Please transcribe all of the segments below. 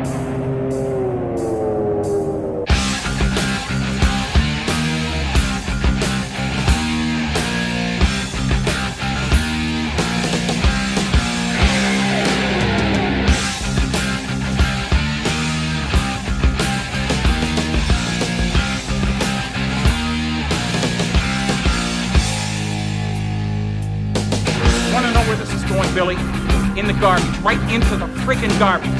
Want to know where this is going, Billy? In the garbage, right into the freaking garbage.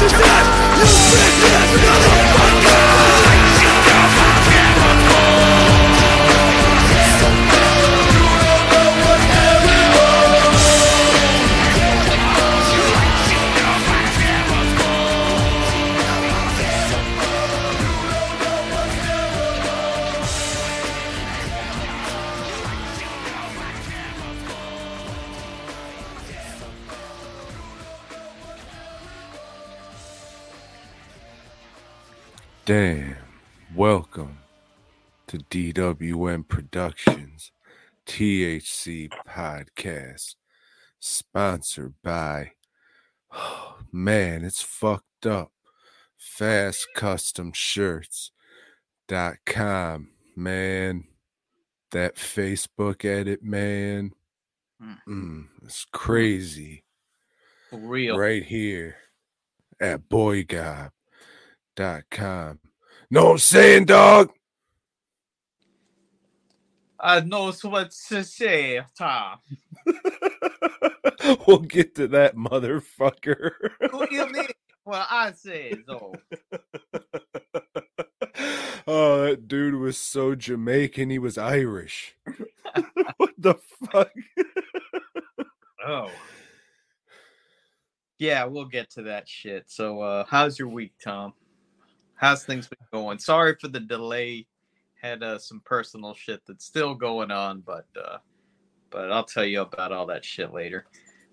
a bitch's ass. You bitch ass motherfucker. To DWN Productions THC Podcast. Sponsored by man, it's fucked up. Fast Custom Shirts dot com, man. That Facebook edit, man. Mm, it's crazy For real. right here at boygob.com. Know what I'm saying, dog? I know what to say, Tom. we'll get to that motherfucker. What do you mean? Well, I say so. oh, that dude was so Jamaican, he was Irish. what the fuck? Oh. Yeah, we'll get to that shit. So, uh, how's your week, Tom? How's things been going? Sorry for the delay. Had uh, some personal shit that's still going on, but uh, but I'll tell you about all that shit later.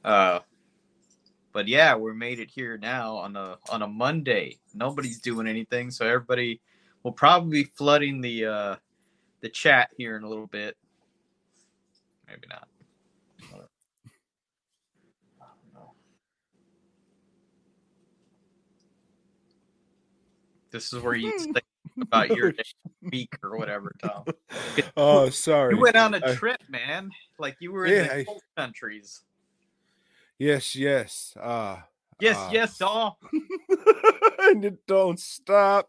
Uh, but yeah, we made it here now on a on a Monday. Nobody's doing anything, so everybody will probably be flooding the uh, the chat here in a little bit. Maybe not. I don't know. This is where you think about your week or whatever, Tom. Oh, sorry. You went on a I- trip, man. Like you were in the cold countries. Yes, yes. Uh Yes, Ah. yes, all. and it don't stop.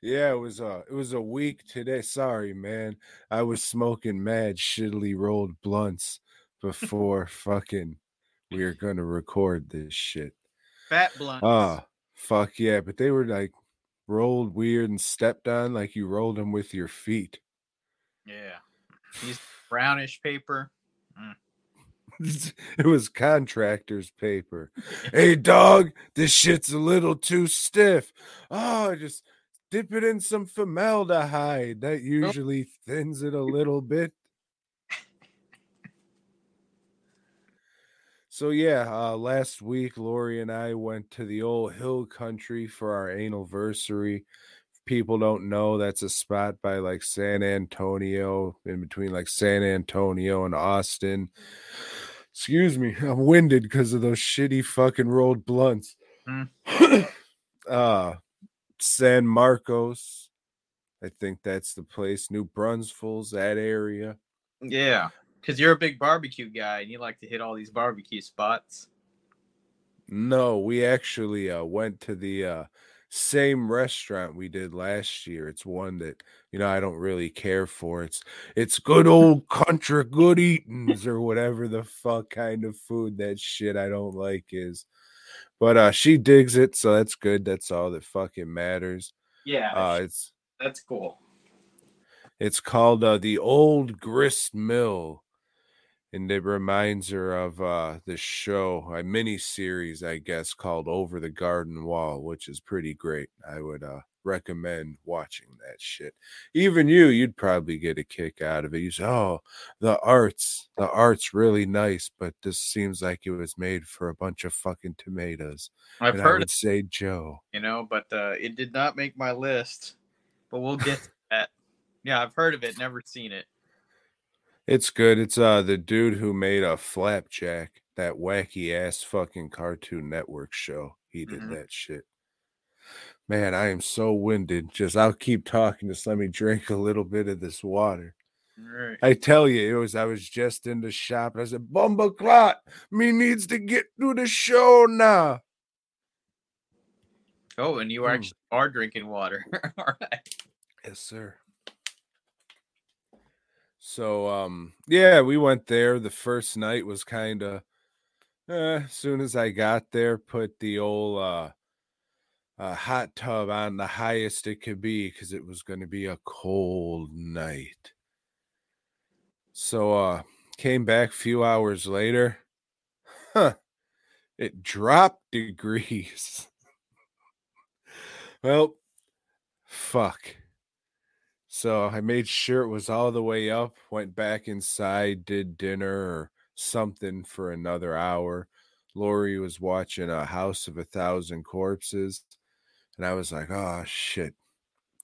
yeah, it was uh it was a week today. Sorry, man. I was smoking mad shittily rolled blunts before fucking we are gonna record this shit. Fat blunts. Ah, fuck yeah, but they were like rolled weird and stepped on like you rolled them with your feet. yeah. These brownish paper. Mm. it was contractor's paper. hey dog, this shit's a little too stiff. Oh, just dip it in some formaldehyde. That usually thins it a little bit. So yeah, uh, last week Lori and I went to the old hill country for our anniversary. People don't know, that's a spot by like San Antonio, in between like San Antonio and Austin. Excuse me, I'm winded because of those shitty fucking rolled blunts. Mm. uh San Marcos. I think that's the place. New Braunfels that area. Yeah. Because you're a big barbecue guy and you like to hit all these barbecue spots. No, we actually uh, went to the uh, same restaurant we did last year. It's one that you know I don't really care for. It's it's good old country good eatings or whatever the fuck kind of food that shit I don't like is. But uh she digs it, so that's good. That's all that fucking matters. Yeah, Uh it's that's cool. it's called uh the old grist mill. And it reminds her of uh the show, a mini series, I guess, called Over the Garden Wall, which is pretty great. I would uh recommend watching that shit. Even you, you'd probably get a kick out of it. You say, Oh, the arts, the art's really nice, but this seems like it was made for a bunch of fucking tomatoes. I've and I heard would it, say Joe. you know, but uh, it did not make my list. But we'll get to that. Yeah, I've heard of it, never seen it. It's good. It's uh the dude who made a flapjack, that wacky ass fucking Cartoon Network show. He did Mhm. that shit. Man, I am so winded. Just I'll keep talking. Just let me drink a little bit of this water. Right. I tell you, it was I was just in the shop and I said, Bumba Clot, me needs to get to the show now. Oh, and you Hmm. actually are drinking water. All right. Yes, sir. So um yeah, we went there. The first night was kind of uh, as soon as I got there, put the old uh uh hot tub on the highest it could be because it was gonna be a cold night. So uh came back a few hours later. Huh. It dropped degrees. well, fuck. So I made sure it was all the way up, went back inside, did dinner or something for another hour. Lori was watching a House of a Thousand Corpses, and I was like, oh shit.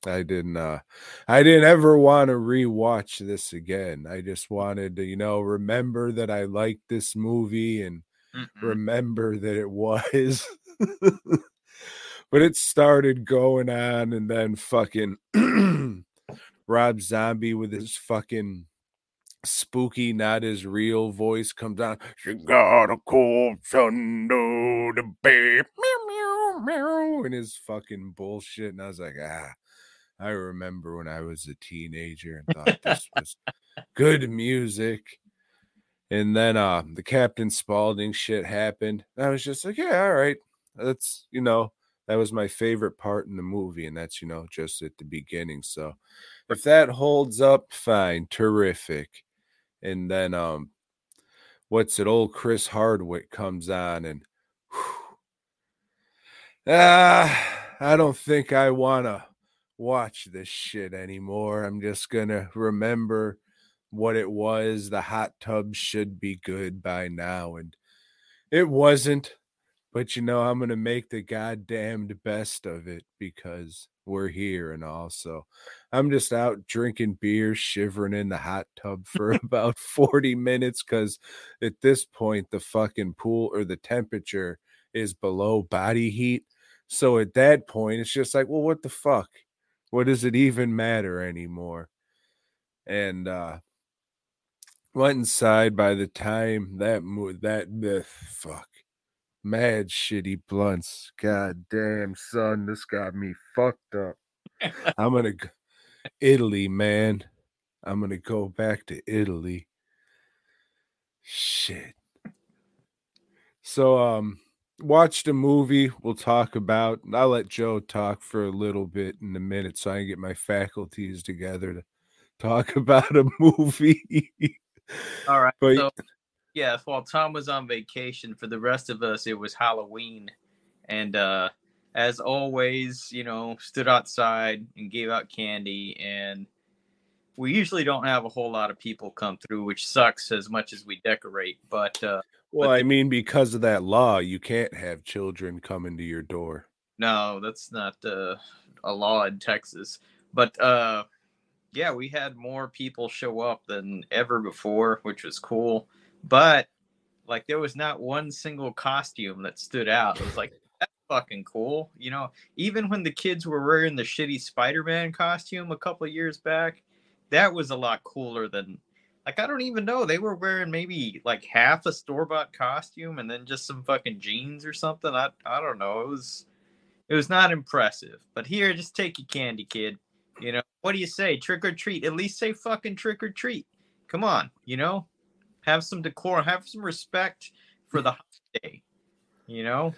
I didn't uh I didn't ever want to rewatch this again. I just wanted to, you know, remember that I liked this movie and Mm-mm. remember that it was. but it started going on, and then fucking Rob Zombie with his fucking spooky, not his real voice comes on. She got a cold son to babe. Meow, meow, meow. And his fucking bullshit. And I was like, ah, I remember when I was a teenager and thought this was good music. And then uh the Captain Spaulding shit happened. I was just like, yeah, all right. That's you know, that was my favorite part in the movie, and that's you know, just at the beginning. So if that holds up, fine, terrific. And then um what's it, old Chris Hardwick comes on and ah, I don't think I wanna watch this shit anymore. I'm just gonna remember what it was. The hot tub should be good by now, and it wasn't. But you know, I'm gonna make the goddamned best of it because we're here and also I'm just out drinking beer, shivering in the hot tub for about 40 minutes because at this point the fucking pool or the temperature is below body heat. So at that point, it's just like, well, what the fuck? What does it even matter anymore? And uh went inside by the time that mo- that the fuck mad shitty blunts. God damn, son, this got me fucked up. I'm gonna go Italy, man. I'm gonna go back to Italy. Shit. So um watched a movie we'll talk about. I'll let Joe talk for a little bit in a minute so I can get my faculties together to talk about a movie. All right. But- so, yeah, while Tom was on vacation, for the rest of us, it was Halloween. And uh, as always, you know, stood outside and gave out candy. And we usually don't have a whole lot of people come through, which sucks as much as we decorate. But uh, well, I mean, because of that law, you can't have children coming to your door. No, that's not uh, a law in Texas. But uh, yeah, we had more people show up than ever before, which was cool. But like, there was not one single costume that stood out. It was like that's fucking cool. You know, even when the kids were wearing the shitty Spider-Man costume a couple of years back, that was a lot cooler than. Like I don't even know. They were wearing maybe like half a store bought costume and then just some fucking jeans or something. I I don't know. It was it was not impressive. But here, just take your candy, kid. You know, what do you say? Trick or treat. At least say fucking trick or treat. Come on, you know? Have some decorum, have some respect for the holiday. You know?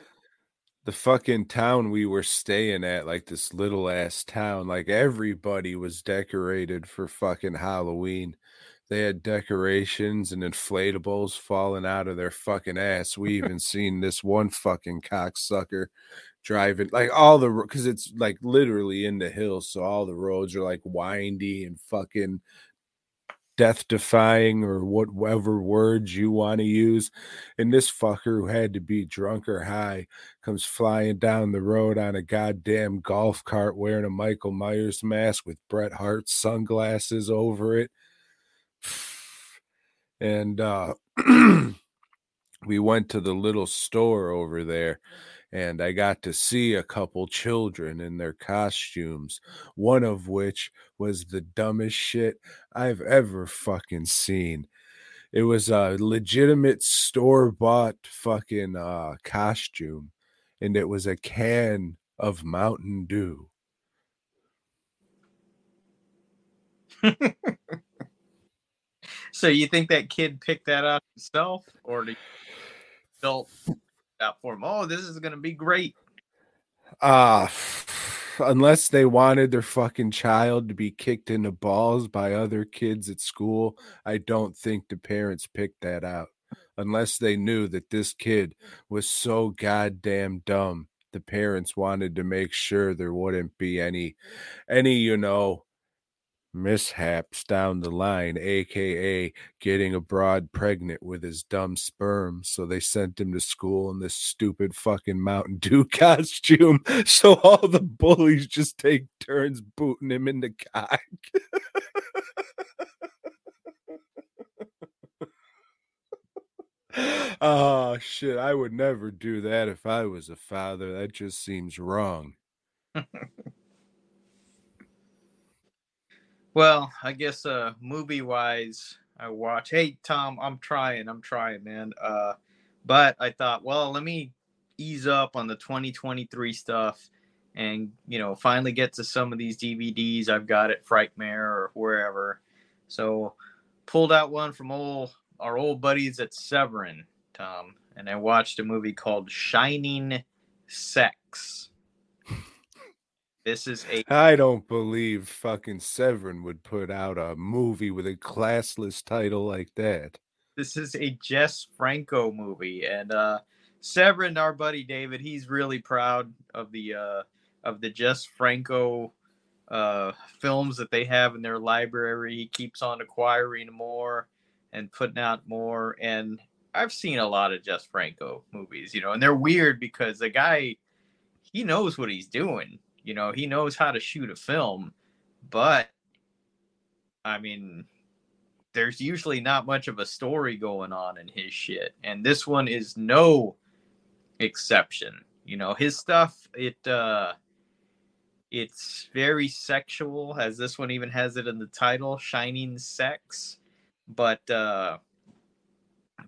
the fucking town we were staying at, like this little ass town, like everybody was decorated for fucking Halloween. They had decorations and inflatables falling out of their fucking ass. We even seen this one fucking cocksucker driving like all the because it's like literally in the hills, so all the roads are like windy and fucking death defying or whatever words you want to use. And this fucker who had to be drunk or high comes flying down the road on a goddamn golf cart wearing a Michael Myers mask with Bret Hart sunglasses over it and uh, we went to the little store over there and I got to see a couple children in their costumes, one of which was the dumbest shit I've ever fucking seen. It was a legitimate store bought fucking uh, costume, and it was a can of Mountain Dew. So you think that kid picked that out himself, or did felt out for him? Oh, this is gonna be great. Uh unless they wanted their fucking child to be kicked in the balls by other kids at school, I don't think the parents picked that out. Unless they knew that this kid was so goddamn dumb, the parents wanted to make sure there wouldn't be any, any, you know, mishaps down the line, aka getting a broad pregnant with his dumb sperm. So they sent him to school in this stupid fucking Mountain Dew costume. So all the bullies just take turns booting him in the cock. oh shit, I would never do that if I was a father. That just seems wrong. Well, I guess uh movie wise, I watch. Hey Tom, I'm trying, I'm trying, man. Uh but I thought, well, let me ease up on the 2023 stuff and you know finally get to some of these DVDs I've got at Frightmare or wherever. So pulled out one from old our old buddies at Severin, Tom, and I watched a movie called Shining Sex. This is a. I don't believe fucking Severin would put out a movie with a classless title like that. This is a Jess Franco movie, and uh Severin, our buddy David, he's really proud of the uh of the Jess Franco uh films that they have in their library. He keeps on acquiring more and putting out more, and I've seen a lot of Jess Franco movies, you know, and they're weird because the guy he knows what he's doing you know, he knows how to shoot a film, but I mean, there's usually not much of a story going on in his shit. And this one is no exception. You know, his stuff, it uh it's very sexual, as this one even has it in the title, Shining Sex. But uh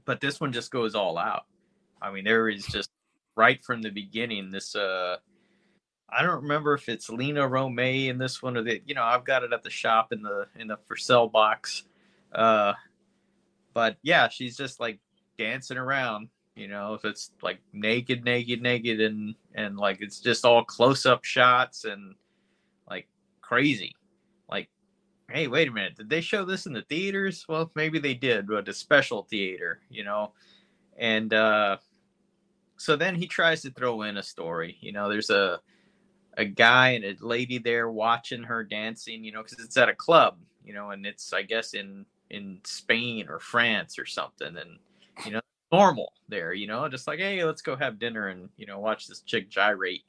but this one just goes all out. I mean, there is just right from the beginning this uh I don't remember if it's Lina Romay in this one or the you know I've got it at the shop in the in the for sale box, uh, but yeah, she's just like dancing around. You know, if it's like naked, naked, naked, and and like it's just all close up shots and like crazy. Like, hey, wait a minute, did they show this in the theaters? Well, maybe they did, but a special theater, you know, and uh, so then he tries to throw in a story. You know, there's a a guy and a lady there watching her dancing, you know, because it's at a club, you know, and it's I guess in in Spain or France or something, and you know, normal there, you know, just like hey, let's go have dinner and you know watch this chick gyrate.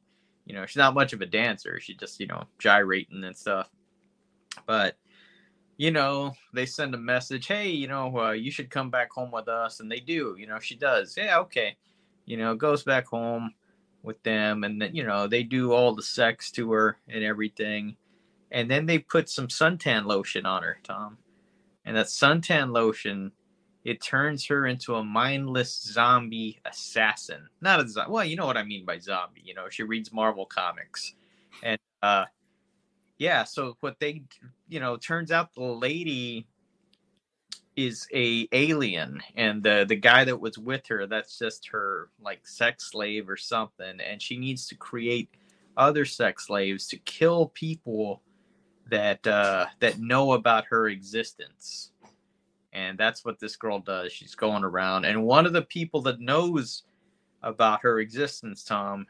You know, she's not much of a dancer; she just you know gyrating and stuff. But you know, they send a message, hey, you know, uh, you should come back home with us, and they do. You know, she does. Yeah, okay. You know, goes back home with them and then you know they do all the sex to her and everything. And then they put some suntan lotion on her tom. And that suntan lotion it turns her into a mindless zombie assassin. Not a zombie well you know what i mean by zombie you know she reads marvel comics. And uh yeah so what they you know turns out the lady is a alien and the the guy that was with her that's just her like sex slave or something and she needs to create other sex slaves to kill people that uh that know about her existence. And that's what this girl does. She's going around and one of the people that knows about her existence tom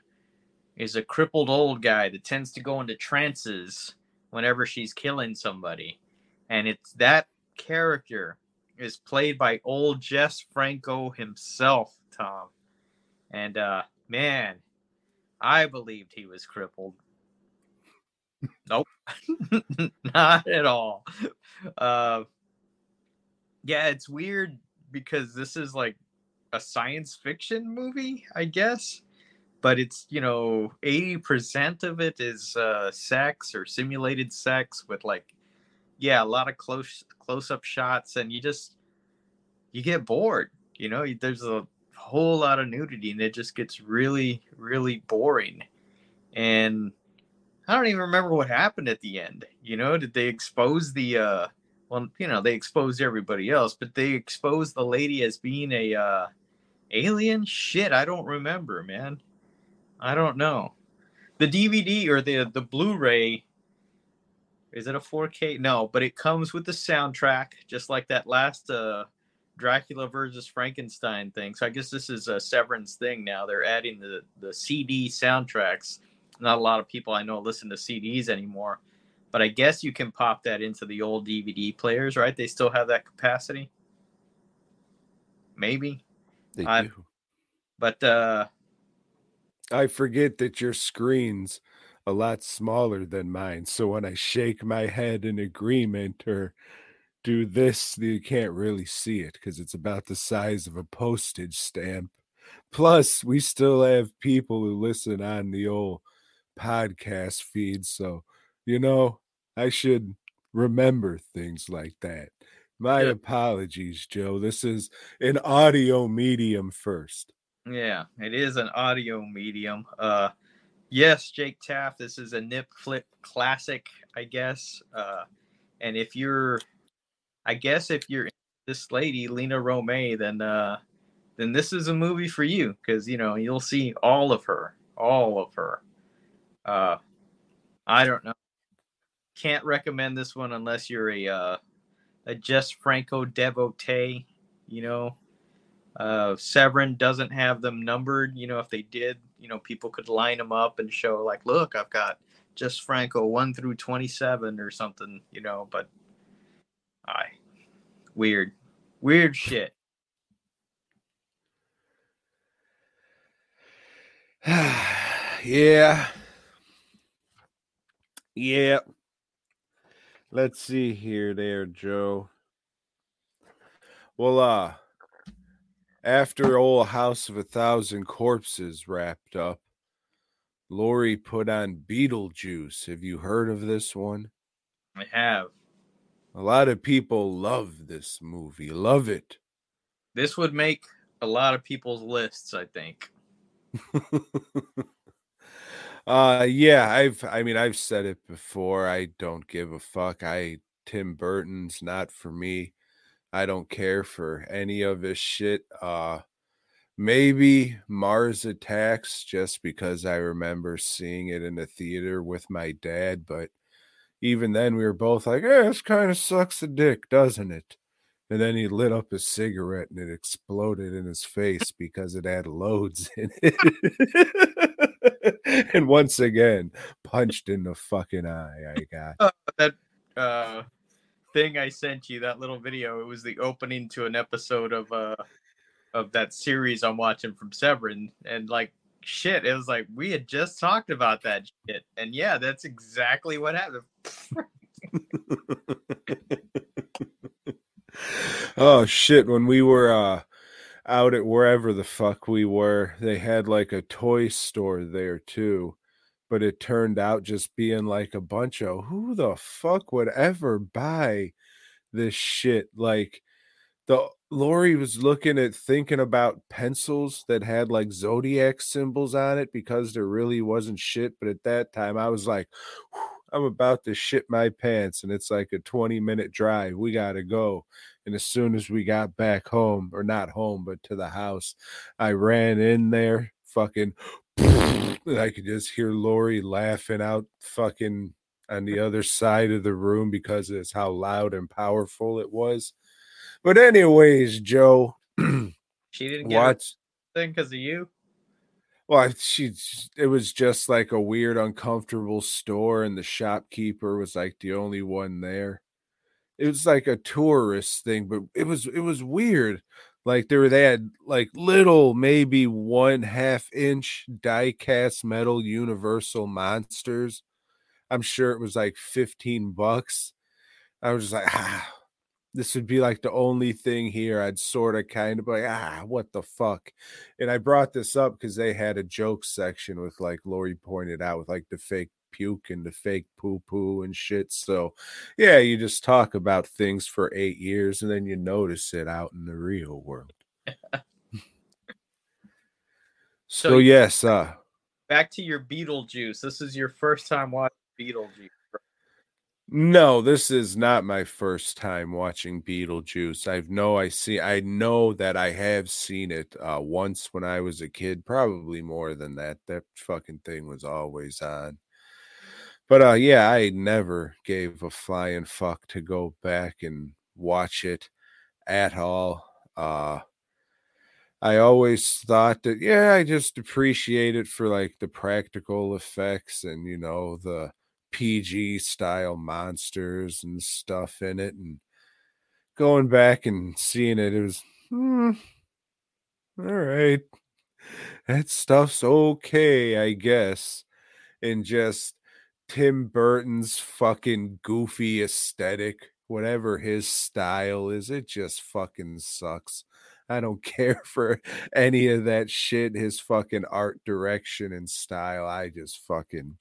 is a crippled old guy that tends to go into trances whenever she's killing somebody. And it's that character is played by old Jess Franco himself, Tom. And uh man, I believed he was crippled. Nope. Not at all. Uh yeah, it's weird because this is like a science fiction movie, I guess. But it's, you know, 80% of it is uh sex or simulated sex with like yeah, a lot of close close up shots, and you just you get bored. You know, there's a whole lot of nudity, and it just gets really really boring. And I don't even remember what happened at the end. You know, did they expose the uh well, you know, they exposed everybody else, but they exposed the lady as being a uh alien? Shit, I don't remember, man. I don't know. The DVD or the the Blu-ray is it a 4K? No, but it comes with the soundtrack, just like that last uh, Dracula versus Frankenstein thing. So I guess this is a Severin's thing now. They're adding the the CD soundtracks. Not a lot of people I know listen to CDs anymore, but I guess you can pop that into the old DVD players, right? They still have that capacity. Maybe. They I- do. But uh I forget that your screen's a lot smaller than mine. So when I shake my head in agreement or do this, you can't really see it because it's about the size of a postage stamp. Plus, we still have people who listen on the old podcast feed. So, you know, I should remember things like that. My Yeah. apologies, Joe. This is an audio medium first. Yeah, it is an audio medium. Uh yes, Jake Taft, this is a nip flip classic, I guess. Uh and if you're I guess if you're this lady, Lina Romay, then uh then this is a movie for you because you know you'll see all of her. All of her. Uh I don't know. Can't recommend this one unless you're a uh a Jess Franco devotee, you know. Uh, Severin doesn't have them numbered. You know, if they did, you know, people could line them up and show, like, look, I've got Jess Franco 1 through 27 or something, you know, but I weird. Weird shit. yeah. Yeah. Let's see here there, Joe. Well, uh after old House of a Thousand Corpses wrapped up, Lori put on Beetlejuice. Have you heard of this one? I have. A lot of people love this movie. Love it. This would make a lot of people's lists, I think. uh yeah, I've I mean I've said it before. I don't give a fuck. I Tim Burton's not for me. I don't care for any of his shit. Uh maybe Mars Attacks just because I remember seeing it in the theater with my dad, but even then we were both like, "Eh, this kind of sucks a dick, doesn't it?" And then he lit up a cigarette and it exploded in his face because it had loads in it. and once again, punched in the fucking eye. I got. that uh thing I sent you, that little video, it was the opening to an episode of uh of that series I'm watching from Severin and like shit, it was like we had just talked about that shit. And yeah, that's exactly what happened. oh shit! When we were uh out at wherever the fuck we were, they had like a toy store there too. But it turned out just being like a bunch of who the fuck would ever buy this shit? Like the Lori was looking at thinking about pencils that had like zodiac symbols on it because there really wasn't shit. But at that time, I was like, I'm about to shit my pants, and it's like a 20 minute drive. We gotta go. And as soon as we got back home, or not home, but to the house, I ran in there, fucking. And I could just hear Lori laughing out fucking on the other side of the room because it's how loud and powerful it was. But anyways, Joe, She didn't get watch. thing because of you. Well, she it was just like a weird, uncomfortable store, and the shopkeeper was like the only one there. It was like a tourist thing, but it was it was weird. Like there they had like little, maybe one half inch die cast metal universal monsters. I'm sure it was like 15 bucks. I was just like, ah, this would be like the only thing here. I'd sort of kind of like, ah, what the fuck? And I brought this up because they had a joke section with like Lori pointed out with like the fake puke and the fake poo poo and shit. So yeah, you just talk about things for eight years and then you notice it out in the real world. so, So yes, uh Back to your Beetlejuice. This is your first time watching Beetlejuice. No, this is not my first time watching Beetlejuice. I've know I see I know that I have seen it uh once when I was a kid, probably more than that. That fucking thing was always on. But uh yeah, I never gave a flying fuck to go back and watch it at all. Uh I always thought that yeah, I just appreciate it for like the practical effects and you know the PG style monsters and stuff in it. And going back and seeing it, it was hmm, all right. That stuff's okay, I guess. And just Tim Burton's fucking goofy aesthetic, whatever his style is, it just fucking sucks. I don't care for any of that shit, his fucking art direction and style. I just fucking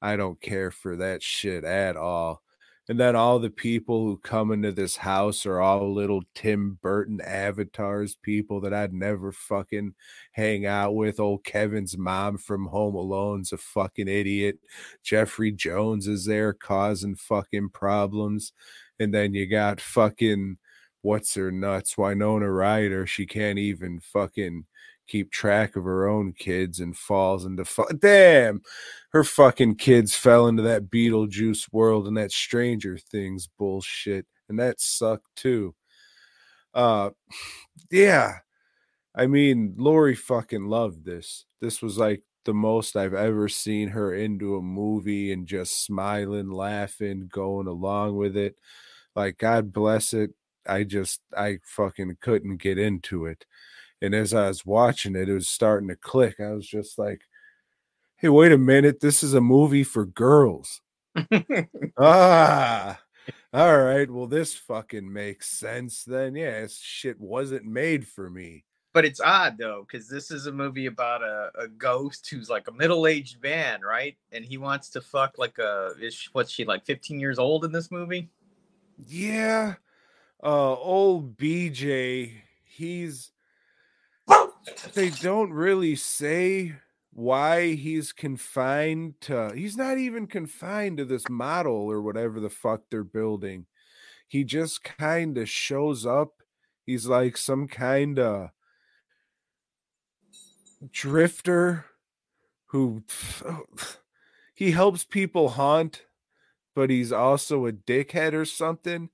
I don't care for that shit at all. And then all the people who come into this house are all little Tim Burton avatars, people that I'd never fucking hang out with. Old Kevin's mom from Home Alone's a fucking idiot. Jeffrey Jones is there causing fucking problems. And then you got fucking what's her nuts, Winona Ryder. She can't even fucking keep track of her own kids and falls into fu- damn her fucking kids fell into that Beetlejuice world and that Stranger Things bullshit, and that sucked too. Uh, yeah, I mean, Lori fucking loved this. This was like the most I've ever seen her into a movie and just smiling, laughing, going along with it. Like, God bless it. I just, I fucking couldn't get into it. And as I was watching it, it was starting to click. I was just like, hey, wait a minute. This is a movie for girls. ah, all right. Well, this fucking makes sense then. Yeah, this shit wasn't made for me. But it's odd though, because this is a movie about a, a ghost who's like a middle aged man, right? And he wants to fuck like a is she, what's she like 15 years old in this movie? Yeah. Uh old BJ, he's they don't really say why he's confined to he's not even confined to this model or whatever the fuck they're building. He just kind of shows up. He's like some kind of drifter who he helps people haunt, but he's also a dickhead or something.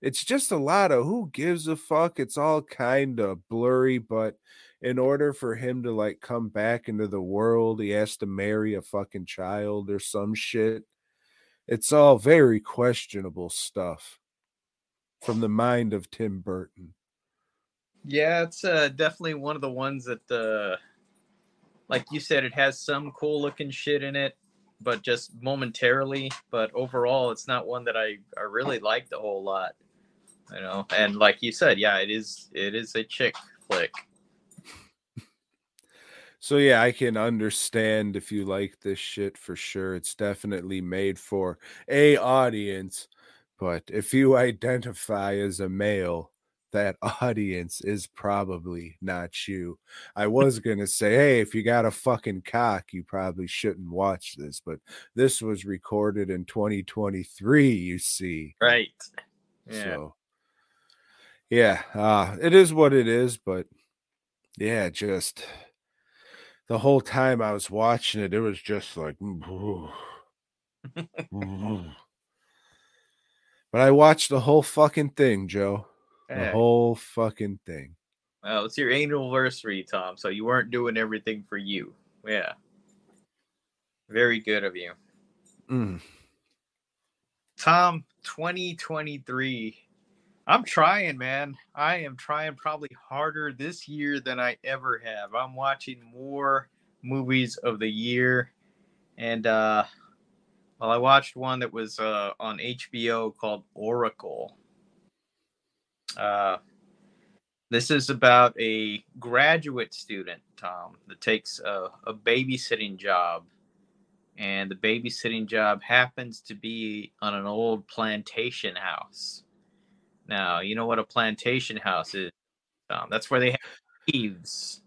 It's just a lot of who gives a fuck. It's all kind of blurry, but in order for him to like come back into the world, he has to marry a fucking child or some shit. It's all very questionable stuff from the mind of Tim Burton. Yeah, it's uh, definitely one of the ones that, uh, like you said, it has some cool looking shit in it, but just momentarily. But overall, it's not one that I, I really liked a whole lot. You know, and like you said, yeah, it is it is a chick flick. So yeah, I can understand if you like this shit for sure. It's definitely made for a audience, but if you identify as a male, that audience is probably not you. I was going to say, hey, if you got a fucking cock, you probably shouldn't watch this, but this was recorded in 2023, you see. Right. Yeah. So, yeah, uh, it is what it is, but yeah, just the whole time I was watching it, it was just like, but I watched the whole fucking thing, Joe. The whole fucking thing. Well, it's your anniversary, Tom, so you weren't doing everything for you. Yeah. Very good of you. Mm. Tom, 2023. I'm trying, man. I am trying probably harder this year than I ever have. I'm watching more movies of the year. And uh well, I watched one that was uh on HBO called Oracle. Uh this is about a graduate student, Tom, that takes a, a babysitting job and the babysitting job happens to be on an old plantation house. Now, you know what a plantation house is? Um, that's where they have slaves.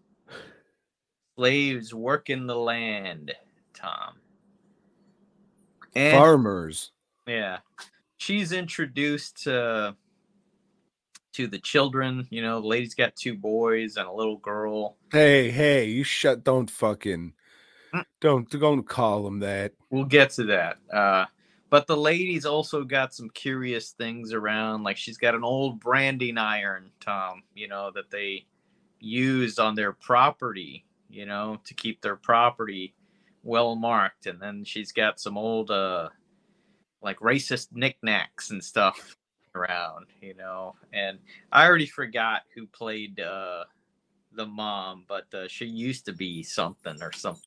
Slaves working the land, Tom. And Farmers. yeah, she's introduced to to the children. You know, the lady's got two boys and a little girl. Hey, hey, you shut don't fucking Mm. don't don't call them that. we'll get to that. Uh, but the lady's also got some curious things around. Like she's got an old branding iron, Tom, you know, that they used on their property, you know, to keep their property well marked. And then she's got some old, uh, like racist knickknacks and stuff around, you know. And I already forgot who played uh, the mom, but uh, she used to be something or something.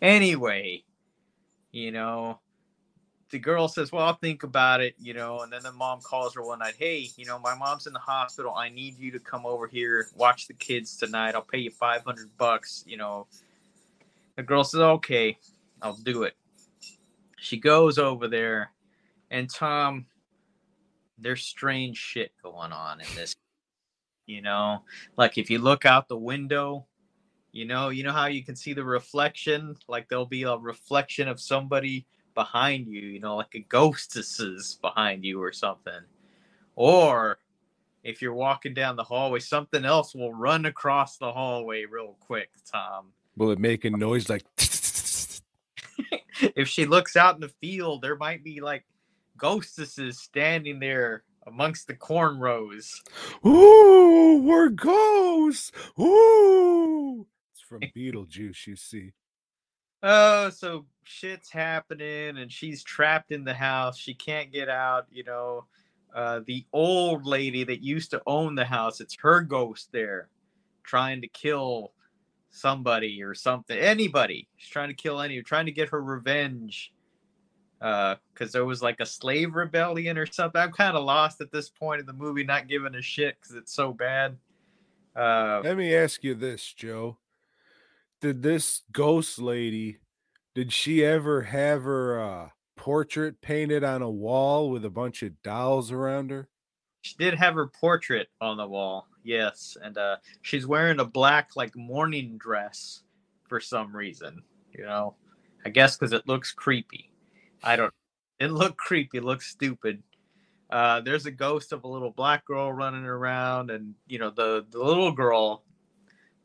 Anyway, you know, the girl says, Well, I'll think about it, you know, and then the mom calls her one night, Hey, you know, my mom's in the hospital. I need you to come over here, watch the kids tonight. I'll pay you 500 bucks, you know. The girl says, Okay, I'll do it. She goes over there, and Tom, there's strange shit going on in this. You know, like if you look out the window, you know, you know how you can see the reflection, like there'll be a reflection of somebody behind you, you know, like a ghostess is behind you or something. Or if you're walking down the hallway, something else will run across the hallway real quick, Tom. Will it make a noise like if she looks out in the field, there might be like ghostesses standing there amongst the corn rows. Ooh, we're ghosts. Ooh. It's from Beetlejuice, you see. Oh, so shit's happening and she's trapped in the house. She can't get out, you know. Uh, the old lady that used to own the house, it's her ghost there trying to kill somebody or something. Anybody. She's trying to kill any, trying to get her revenge. Uh, because there was like a slave rebellion or something. I'm kind of lost at this point in the movie, not giving a shit because it's so bad. Uh, Let me ask you this, Joe. Did this ghost lady did she ever have her uh portrait painted on a wall with a bunch of dolls around her? She did have her portrait on the wall, yes, and uh, she's wearing a black like morning dress for some reason. You know, I guess because it looks creepy. I don't. It look creepy. It looks stupid. Uh, there's a ghost of a little black girl running around, and you know the the little girl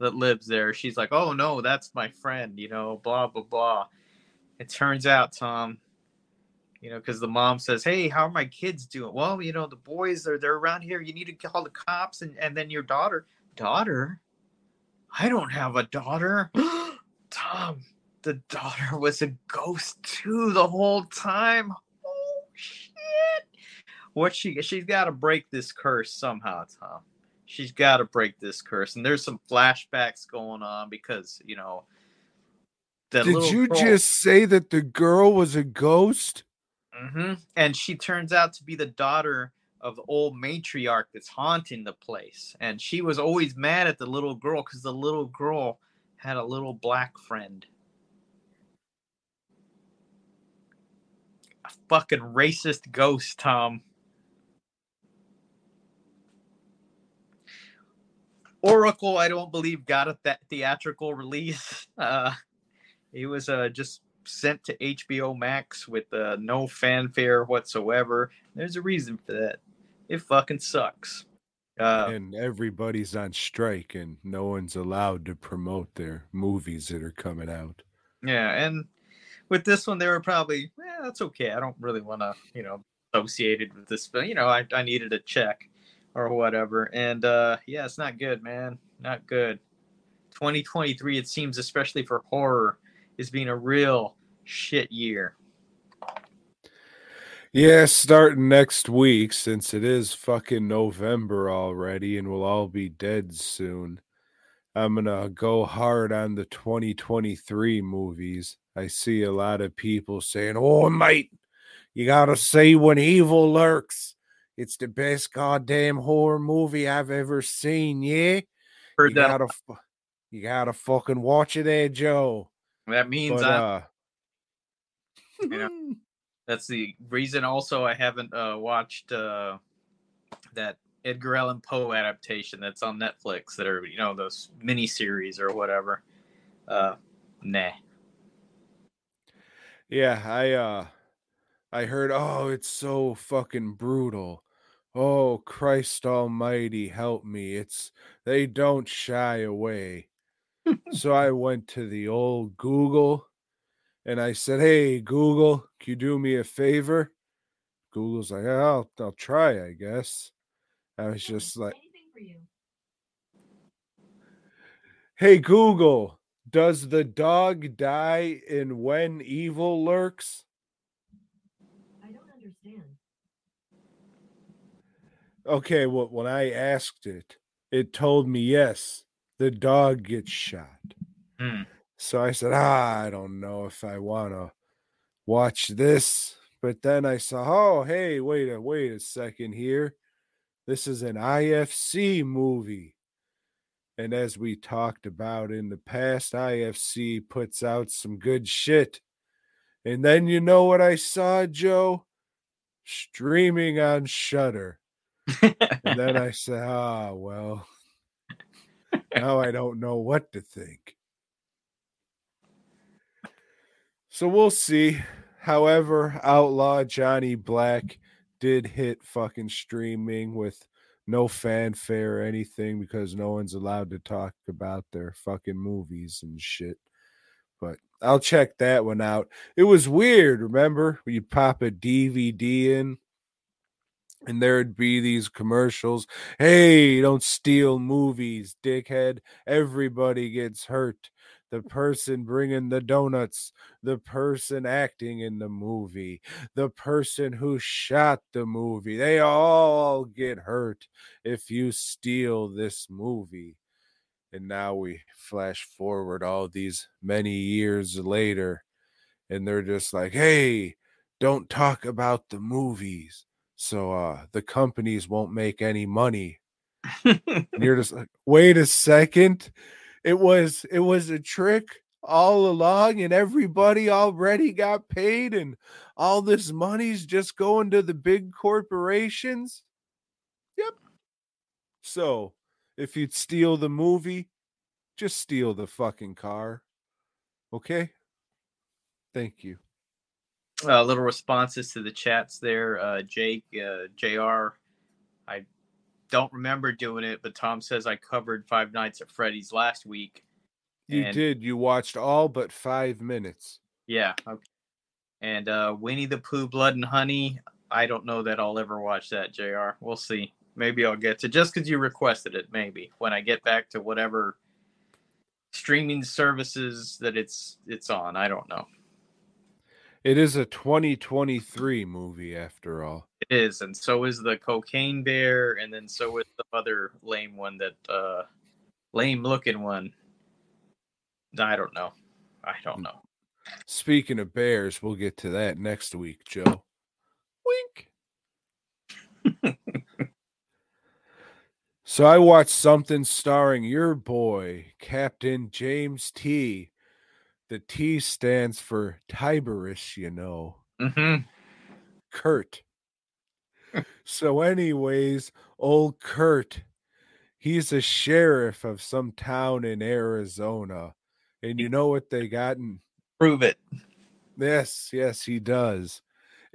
that lives there. She's like, "Oh no, that's my friend." You know, blah blah blah. It turns out, Tom, you know, because the mom says, "Hey, how are my kids doing?" Well, you know, the boys are they're around here. You need to call the cops, and and then your daughter, daughter, I don't have a daughter, Tom. The daughter was a ghost too the whole time. Oh shit! What she she's got to break this curse somehow, Tom. She's got to break this curse, and there's some flashbacks going on because you know. the Did you girl- just say that the girl was a ghost? hmm And she turns out to be the daughter of the old matriarch that's haunting the place. And she was always mad at the little girl because the little girl had a little black friend. A fucking racist ghost, Tom. Oracle, I don't believe got a th- theatrical release. Uh, it was uh, just sent to HBO Max with uh, no fanfare whatsoever. There's a reason for that. It fucking sucks. Uh, and everybody's on strike and no one's allowed to promote their movies that are coming out. yeah, and with this one, they were probably, eh, that's okay. I don't really want to, you know, associated with this, but you know, I, I needed a check or whatever. And uh, yeah, it's not good, man. Not good. 2023, it seems, especially for horror, is being a real shit year. Yeah, starting next week, since it is fucking November already and we'll all be dead soon. I'm gonna go hard on the 2023 movies. I see a lot of people saying, Oh, mate, you gotta see when evil lurks. It's the best goddamn horror movie I've ever seen, yeah? Heard you that. gotta you gotta fucking watch it there, Joe. that means But I, uh You know, that's the reason. Also, I haven't uh, watched uh, that Edgar Allan Poe adaptation that's on Netflix. That are you know those mini series or whatever. Uh, nah. Yeah, I uh I heard oh it's so fucking brutal. Oh Christ almighty help me. It's they don't shy away. so I went to the old Google and I said, "Hey Google, can you do me a favor?" Google's like, "Yeah, "I'll I'll try, I guess." I was just like, anything for you. "Hey Google, does the dog die in When Evil Lurks?" I don't understand. Okay, well, when I asked it, it told me yes, the dog gets shot. Hmm. So I said, ah, I don't know if I want to watch this. But then I saw, oh, hey, wait a wait a second here. This is an IFC movie. And as we talked about in the past, IFC puts out some good shit. And then you know what I saw, Joe? Streaming on Shudder. And then I said, ah, well, now I don't know what to think. So we'll see. However, Outlaw Johnny Black did hit fucking streaming with no fanfare or anything because no one's allowed to talk about their fucking movies and shit. But I'll check that one out. It was weird, remember? You pop a DVD in and there'd be these commercials. Hey, don't steal movies, dickhead. Everybody gets hurt. The person bringing the donuts, the person acting in the movie, the person who shot the movie. They all get hurt if you steal this movie. And now we flash forward all these many years later, and they're just like, hey, don't talk about the movies so uh the companies won't make any money. And you're just like wait a second. It was it was a trick all along and everybody already got paid and all this money's just going to the big corporations? Yep. So if you'd steal the movie just steal the fucking car. Okay? Thank you uh, little responses to the chats there. Uh, Jake, uh, Jr. I don't remember doing it, but Tom says I covered Five Nights at Freddy's last week. you did you watched all but five minutes Yeah. Okay. And uh, Winnie the Pooh, Blood and Honey. I don't know that I'll ever watch that, Jr. We'll see. Maybe I'll get to just because you requested it. Maybe when I get back to whatever streaming services that it's it's on. I don't know. It is a 2023 movie after all. It is, and so is the Cocaine Bear, and then so is the other lame one that uh lame looking one. I don't know. I don't know. Speaking of bears, we'll get to that next week, Joe. Wink. so I watched something starring your boy, Captain James T. The T stands for Tiberius, you know. hmm Kurt. so, anyways, old Kurt, He's a sheriff of some town in Arizona. And you know what they got in Prove it. Yes, yes, he does.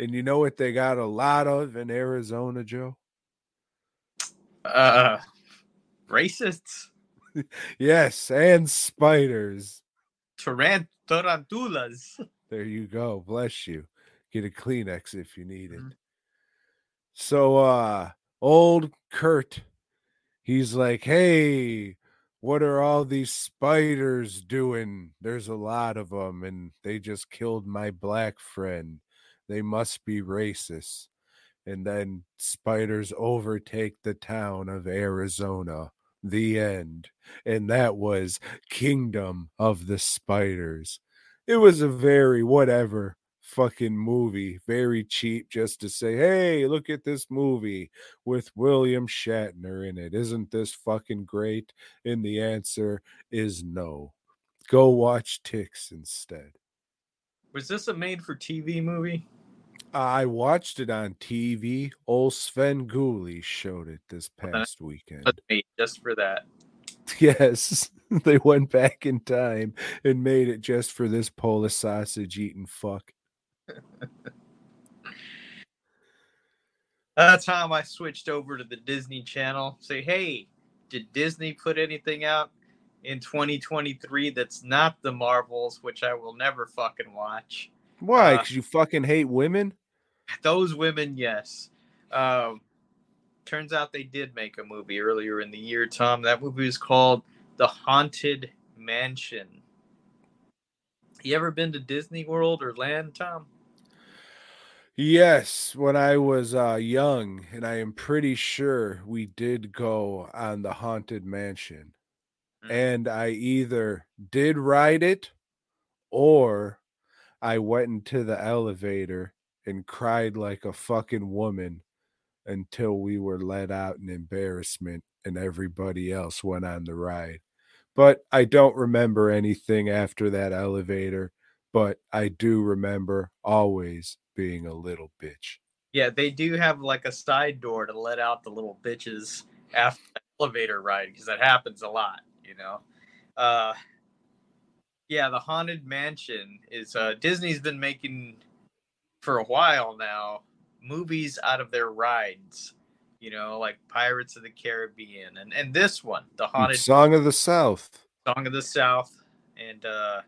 And you know what they got a lot of in Arizona, Joe? Uh, racists, Yes, and spiders. Tarant- tarantulas. There you go. Bless you. Get a Kleenex if you need it. Mhm. So uh old Kurt, he's like, "Hey, what are all these spiders doing? There's a lot of them and they just killed my black friend. They must be racist." And then spiders overtake the town of Arizona. The end. And that was Kingdom of the Spiders. It was a very whatever fucking movie, very cheap just to say, hey, look at this movie with William Shatner in it. Isn't this fucking great? And the answer is no. Go watch Ticks instead. Was this a made-for-TV movie? I watched it on TV. Old Svengoolie showed it this past weekend. Just for that. Yes, they went back in time and made it just for this Polish sausage eating fuck. That time I switched over to the Disney Channel. Say, hey, did Disney put anything out in 2023 that's not the Marvels, which I will never fucking watch? Why? Uh, Because you fucking hate women? Those women, yes. Um, turns out they did make a movie earlier in the year, Tom. That movie is called The Haunted Mansion. You ever been to Disney World or Land, Tom? Yes, when I was uh, young, and I am pretty sure we did go on the Haunted Mansion. Mm. And I either did ride it or I went into the elevator and cried like a fucking woman until we were let out in embarrassment and everybody else went on the ride. But I don't remember anything after that elevator, but I do remember always being a little bitch. Yeah, they do have like a side door to let out the little bitches after the elevator ride because that happens a lot, you know. Uh, yeah, the haunted mansion is uh, Disney's been making for a while now movies out of their rides, you know, like Pirates of the Caribbean and and this one, the haunted Song of the South. Song of the South, and uh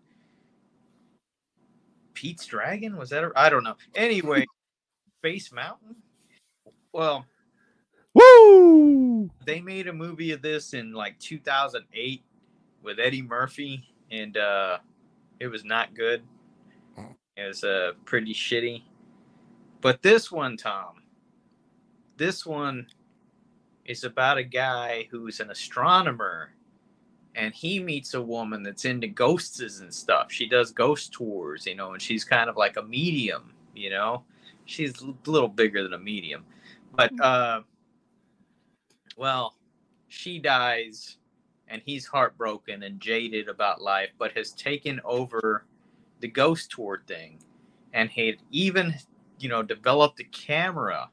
Pete's Dragon was that? I I don't know. Anyway, Space Mountain. Well, Woo! they made a movie of this in like 2008 with Eddie Murphy, and uh it was not good. It was uh pretty shitty. But this one, Tom, this one is about a guy who's an astronomer and he meets a woman that's into ghosts and stuff. She does ghost tours, you know, and she's kind of like a medium, you know. She's a little bigger than a medium. But uh well, she dies and he's heartbroken and jaded about life, but has taken over the ghost tour thing and he had even, you know, developed a camera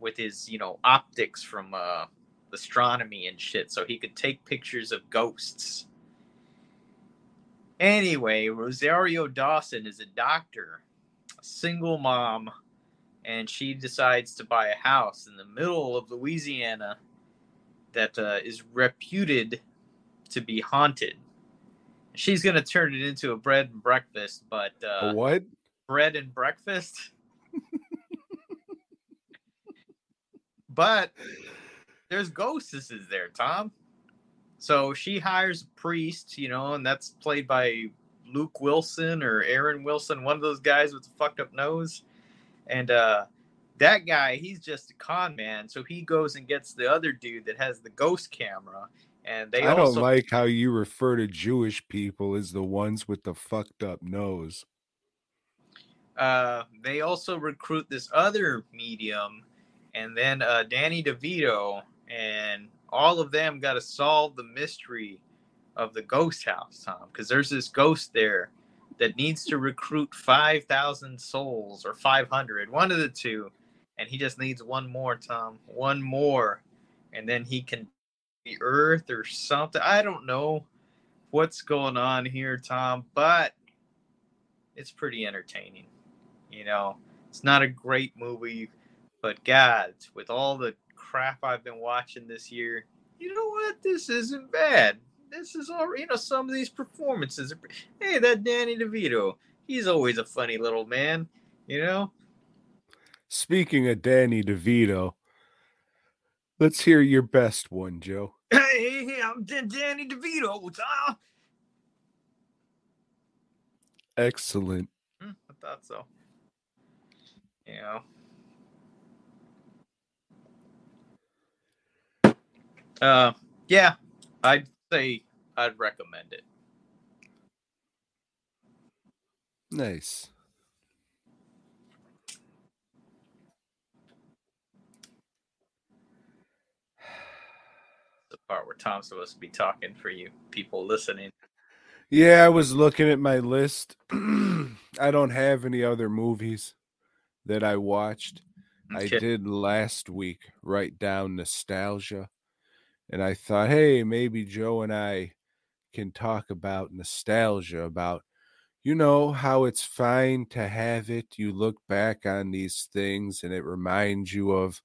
with his, you know, optics from uh astronomy and shit so he could take pictures of ghosts. Anyway, Rosario Dawson is a doctor, a single mom, and she decides to buy a house in the middle of Louisiana that uh, is reputed to be haunted. She's gonna turn it into a bread and breakfast, but uh, what? bread and breakfast. but there's ghosts is there, Tom. So she hires a priest, you know, and that's played by Luke Wilson or Aaron Wilson, one of those guys with the fucked up nose. And uh that guy, he's just a con man, so he goes and gets the other dude that has the ghost camera. And they I don't like how you refer to Jewish people as the ones with the fucked up nose. uh, they also recruit this other medium, and then uh, Danny DeVito, and all of them got to solve the mystery of the ghost house, Tom, because there's this ghost there that needs to recruit five thousand souls or five hundred, one of the two, and he just needs one more, Tom, one more, and then he can the earth or something. I don't know what's going on here, Tom, but it's pretty entertaining. You know, it's not a great movie, but God, with all the crap I've been watching this year, you know what? This isn't bad. This is all you know. Some of these performances. Hey, that Danny DeVito. He's always a funny little man. You know. Speaking of Danny DeVito, let's hear your best one, Joe. Hey, hey, I'm Dan- Danny DeVito. Tom. Excellent. Hmm, I thought so. Yeah. Uh, yeah, I'd say I'd recommend it. Nice. Part where Tom's supposed to be talking for you people listening. Yeah, I was looking at my list. I don't have any other movies that I watched. I did last week write down nostalgia. And I thought, hey, maybe Joe and I can talk about nostalgia, about, you know, how it's fine to have it. You look back on these things and it reminds you of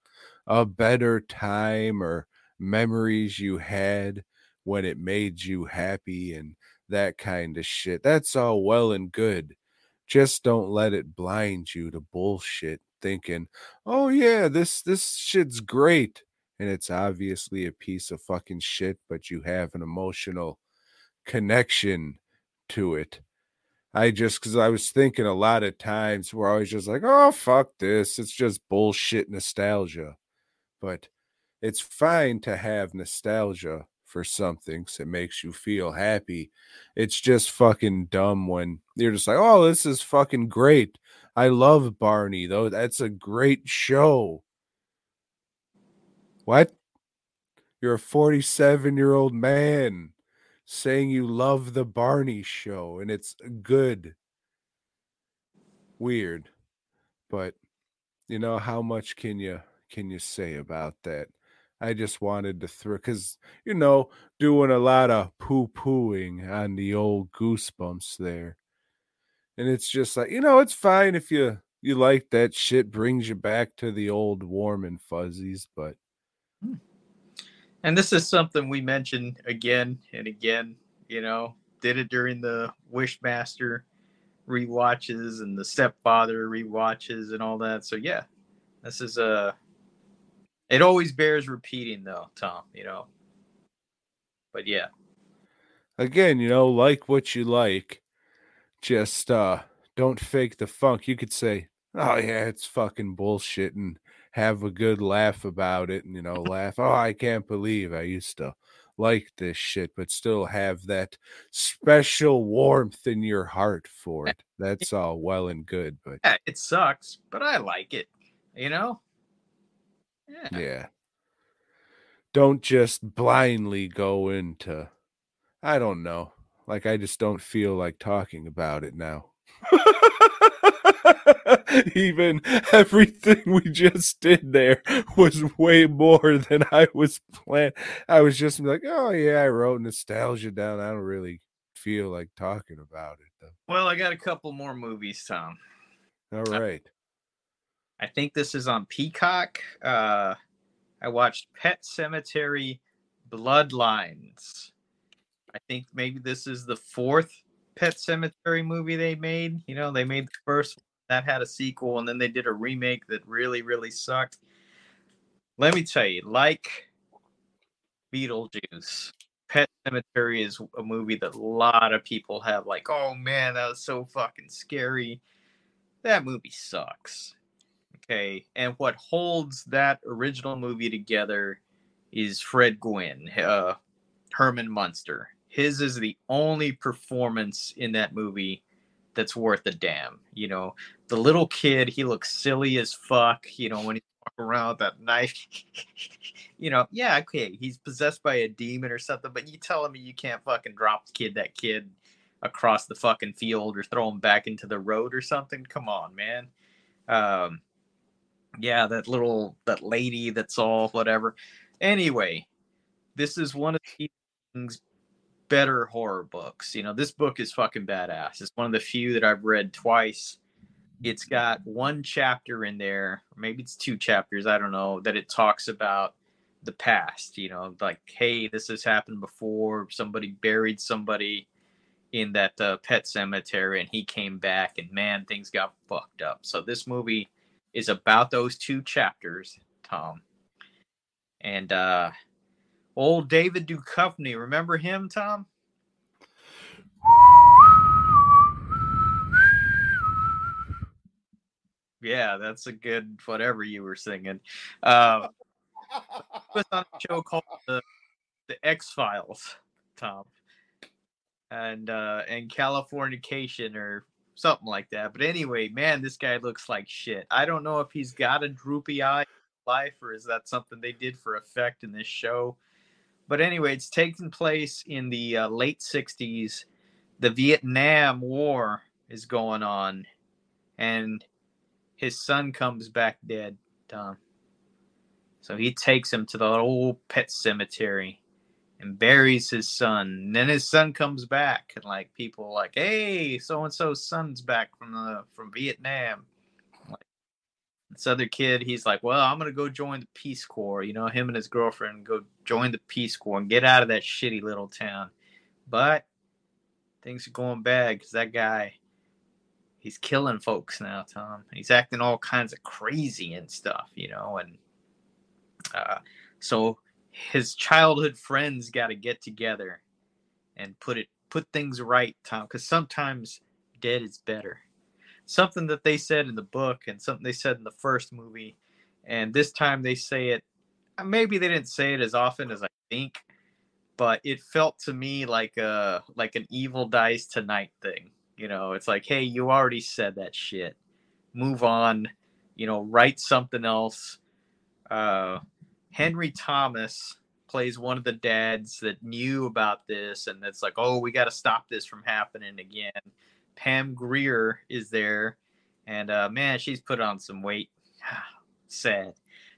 a better time or memories you had when it made you happy and that kind of shit. That's all well and good. Just don't let it blind you to bullshit thinking, "Oh yeah, this this shit's great." And it's obviously a piece of fucking shit, but you have an emotional connection to it. I just cuz I was thinking a lot of times where I was just like, "Oh fuck this. It's just bullshit nostalgia." But it's fine to have nostalgia for something 'cause it makes you feel happy. It's just fucking dumb when you're just like, oh, this is fucking great. I love Barney, though. That's a great show. What? You're a 47 year old man saying you love the Barney show and it's good. Weird. But you know how much can you can you say about that? I just wanted to throw because you know doing a lot of poo pooing on the old goosebumps there, and it's just like you know it's fine if you you like that shit brings you back to the old warm and fuzzies, but hmm. And this is something we mentioned again and again. You know, did it during the Wishmaster rewatches and the Stepfather rewatches and all that. So yeah, this is a. It always bears repeating, though, Tom. You know. But yeah, again, you know, like what you like, just uh don't fake the funk. You could say, "Oh yeah, it's fucking bullshit," and have a good laugh about it, and you know, laugh. Oh, I can't believe I used to like this shit, but still have that special warmth in your heart for it. That's all well and good, but yeah, it sucks, but I like it. You know. Yeah. yeah. Don't just blindly go into I don't know. Like I just don't feel like talking about it now. Even everything we just did there was way more than I was planned. I was just like, oh yeah, I wrote nostalgia down. I don't really feel like talking about it though. Well, I got a couple more movies, Tom. All right. I think this is on Peacock. Uh, I watched Pet Sematary Bloodlines. I think maybe this is the fourth Pet Sematary movie they made. You know, they made the first that had a sequel, and then they did a remake that really, really sucked. Let me tell you, like Beetlejuice, Pet Sematary is a movie that a lot of people have like, oh man, that was so fucking scary. That movie sucks. Okay, and what holds that original movie together is Fred Gwynne, uh, Herman Munster. His is the only performance in that movie that's worth a damn. You know, the little kid, he looks silly as fuck. You know, when he's walking around with that knife. you know, yeah, okay, he's possessed by a demon or something, but you telling me you can't fucking drop the kid that kid across the fucking field or throw him back into the road or something? Come on, man. Um, yeah, that little that lady that's all whatever. Anyway, this is one of Stephen's better horror books. You know, this book is fucking badass. It's one of the few that I've read twice. It's got one chapter in there, maybe it's two chapters, I don't know, that it talks about the past, you know, like, hey, this has happened before. Somebody buried somebody in that uh, pet cemetery and he came back and man, things got fucked up. So this movie is about those two chapters, Tom. And uh old David Duchovny, remember him, Tom? Yeah, that's a good whatever you were singing. Uh, was on a show called the, the X Files, Tom, and uh, and Californication or something like that. But anyway, man, this guy looks like shit. I don't know if he's got a droopy eye life or is that something they did for effect in this show. But anyway, it's taking place in the uh, late '60s. The Vietnam War is going on, and his son comes back dead. Tom. So he takes him to the old pet cemetery and buries his son. And then his son comes back, and like people like, "Hey, so and so's son's back from the from Vietnam." Like, this other kid, he's like, "Well, I'm gonna go join the Peace Corps." You know, him and his girlfriend go join the Peace Corps and get out of that shitty little town. But things are going bad because that guy, he's killing folks now, Tom. He's acting all kinds of crazy and stuff, you know, and uh, so his childhood friends got to get together and put it put things right, Tom. Because sometimes dead is better. Something that they said in the book and something they said in the first movie, and this time they say it. uh, Maybe they didn't say it as often as I think, but it felt to me like a like an evil dies tonight thing. You know, it's like, hey, you already said that shit. Move on. You know, write something else. Uh, Henry Thomas plays one of the dads that knew about this, and it's like, oh, we got to stop this from happening again. Pam Grier is there, and uh, man, she's put on some weight. sad,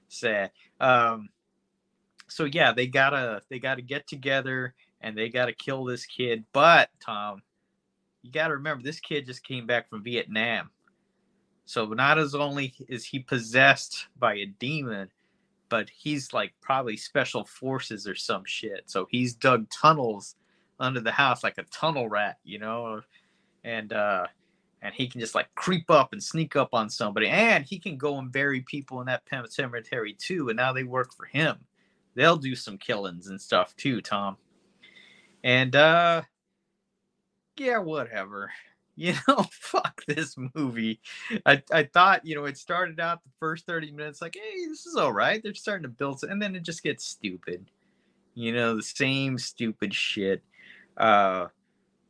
sad. Um, so yeah, they gotta they gotta get together and they gotta kill this kid. But Tom, you gotta remember this kid just came back from Vietnam. So not as only is he possessed by a demon, but he's like probably special forces or some shit. So he's dug tunnels under the house like a tunnel rat, you know, and uh and he can just like creep up and sneak up on somebody, and he can go and bury people in that cemetery too. And now they work for him. They'll do some killings and stuff too, Tom. And uh yeah, whatever. You know, fuck this movie. I, I thought, you know, it started out the first 30 minutes like, hey, this is all right. They're starting to build, and then it just gets stupid. You know, the same stupid shit. Uh,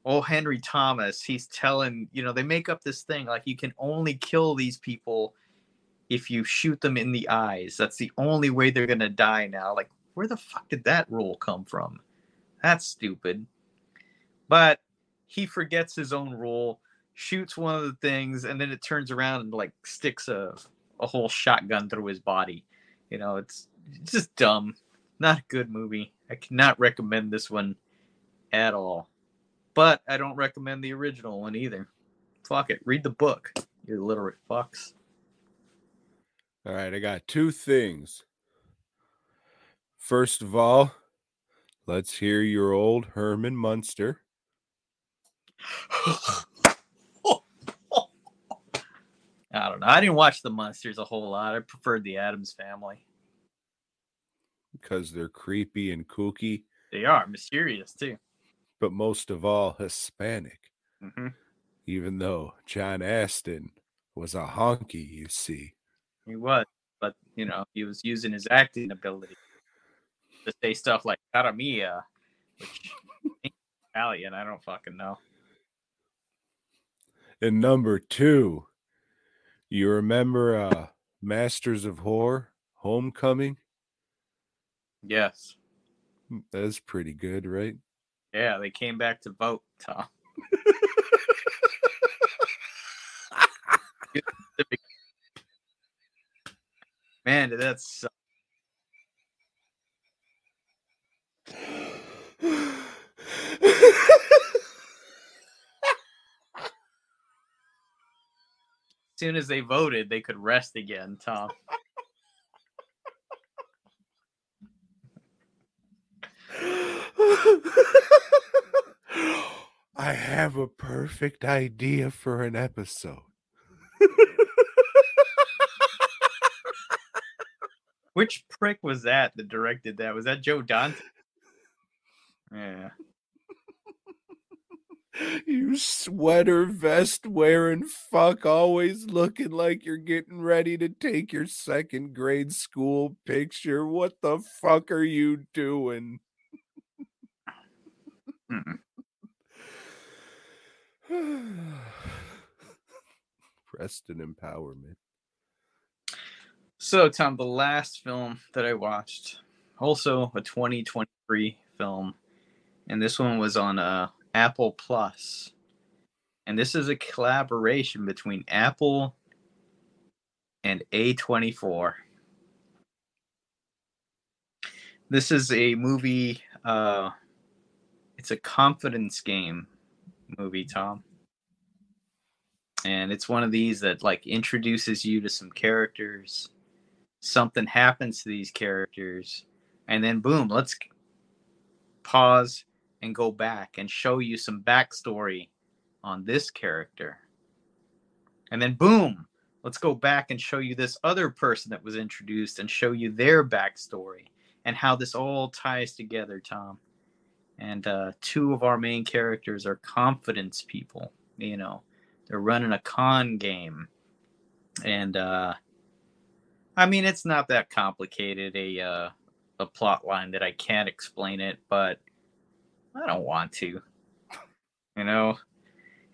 oh, Henry Thomas, he's telling, you know, they make up this thing like you can only kill these people if you shoot them in the eyes. That's the only way they're going to die now. Like, where the fuck did that rule come from? That's stupid. But he forgets his own rule, shoots one of the things, and then it turns around and like sticks a, a whole shotgun through his body. You know, it's, it's just dumb. Not a good movie. I cannot recommend this one at all. But I don't recommend the original one either. Fuck it. Read the book, you illiterate fucks. All right, I got two things. First of all, let's hear your old Herman Munster. I don't know. I didn't watch the Munsters a whole lot. I preferred the Addams family. because they're creepy and kooky, They are mysterious too. but most of all Hispanic. hmm Even though John Astin was a honky, you see. He was, but you know, he was using his acting ability to say stuff like "cara mia," which Italian. I don't fucking know. And number two, you remember uh, Masters of Horror Homecoming? Yes. Mm, that's pretty good, right? Yeah, they came back to vote, Tom. Man, that's. soon as they voted, they could rest again, Tom. I have a perfect idea for an episode. Which prick was that that directed that? Was that Joe Dante? Yeah. You sweater vest wearing fuck, always looking like you're getting ready to take your second grade school picture. What the fuck are you doing? Mm-mm. Preston empowerment. So, Tom, the last film that I watched, also a 2023 film, and this one was on uh, Apple Plus. And this is a collaboration between Apple and A24. This is a movie, uh, it's a confidence game movie, Tom. And it's one of these that like introduces you to some characters something happens to these characters and then boom let's pause and go back and show you some backstory on this character. And then boom let's go back and show you this other person that was introduced and show you their backstory and how this all ties together tom. And uh, two of our main characters are confidence people you know. They're running a con game. And uh I mean, it's not that complicated a uh, a plot line that I can't explain it, but I don't want to. You know,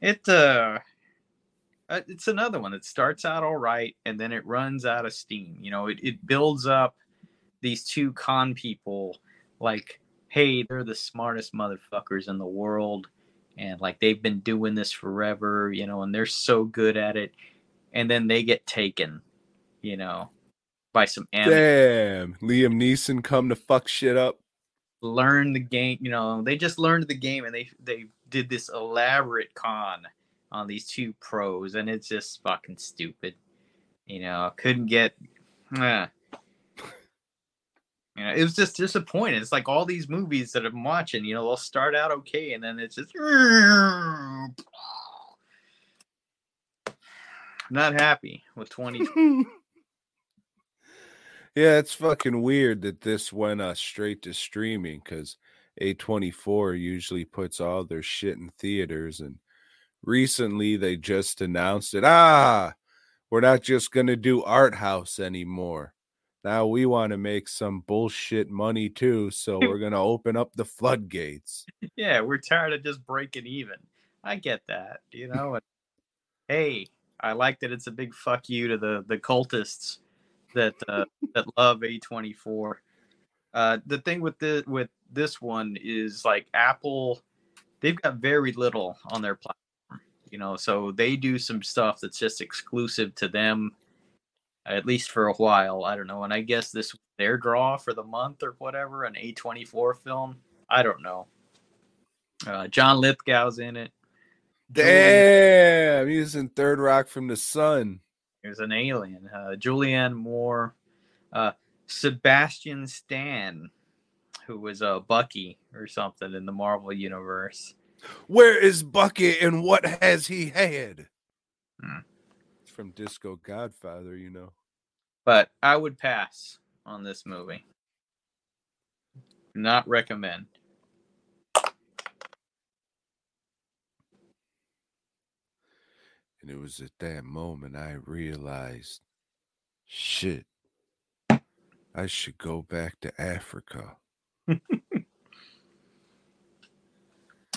it uh, uh, it's another one that starts out all right and then it runs out of steam. You know, it it builds up these two con people like, hey, they're the smartest motherfuckers in the world, and like they've been doing this forever, you know, and they're so good at it, and then they get taken, you know by some Damn, Liam Neeson come to fuck shit up. Learn the game, you know. They just learned the game, and they they did this elaborate con on these two pros, and it's just fucking stupid. You know, couldn't get. Uh, you know, it was just disappointing. It's like all these movies that I'm watching. You know, they'll start out okay, and then it's just. Not happy with 20. Yeah, it's fucking weird that this went uh, straight to streaming because A24 usually puts all their shit in theaters. And recently they just announced it. Ah, we're not just going to do art house anymore. Now we want to make some bullshit money too. So we're going to open up the floodgates. Yeah, we're tired of just breaking even. I get that, you know. And, hey, I like that it's a big fuck you to the the cultists that uh, that love A24. Uh, the thing with the with this one is like Apple, they've got very little on their platform, you know, so they do some stuff that's just exclusive to them, at least for a while. I don't know, and I guess this their draw for the month or whatever, an A24 film. I don't know. Uh, John Lithgow's in it. Damn, he's in Third Rock from the Sun. He was an alien. Uh, Julianne Moore, uh, Sebastian Stan, who was a uh, Bucky or something in the Marvel universe. Where is Bucky and what has he had? Hmm. It's from Disco Godfather, you know. But I would pass on this movie. Not recommend. And it was at that moment I realized shit, I should go back to Africa.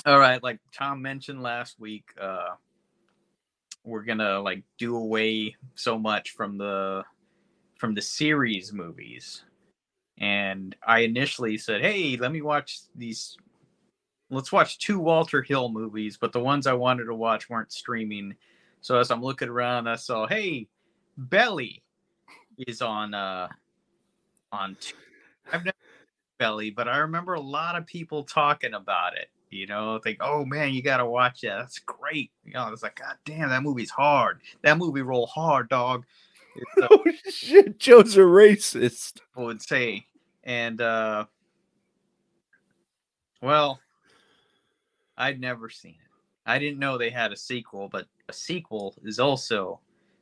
All right, like Tom mentioned last week, uh we're gonna like do away so much from the from the series movies. And I initially said, Hey, let me watch these let's watch two Walter Hill movies, but the ones I wanted to watch weren't streaming. So as I'm looking around, I saw, hey, Belly is on uh on Tubi. I've never Belly, but I remember a lot of people talking about it. You know, think, oh man, you gotta watch that. That's great. You know, it's like, God damn, that movie's hard. That movie roll hard, dog. It's, uh, Oh shit, Joe's a racist. people would say. And uh well, I'd never seen it. I didn't know they had a sequel, but a sequel is also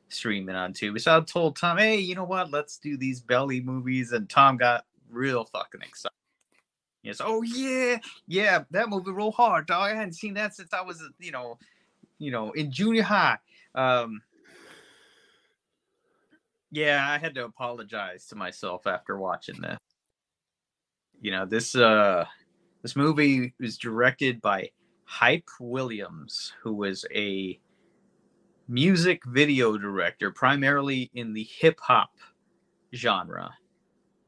streaming on Tubi. So I told Tom, hey, you know what? Let's do these belly movies. And Tom got real fucking excited. Yes, oh yeah, yeah, that movie roll hard, dog. I hadn't seen that since I was, you know, you know, in junior high. Um yeah, I had to apologize to myself after watching this. You know, this uh this movie was directed by Hype Williams, who was a music video director primarily in the hip hop genre.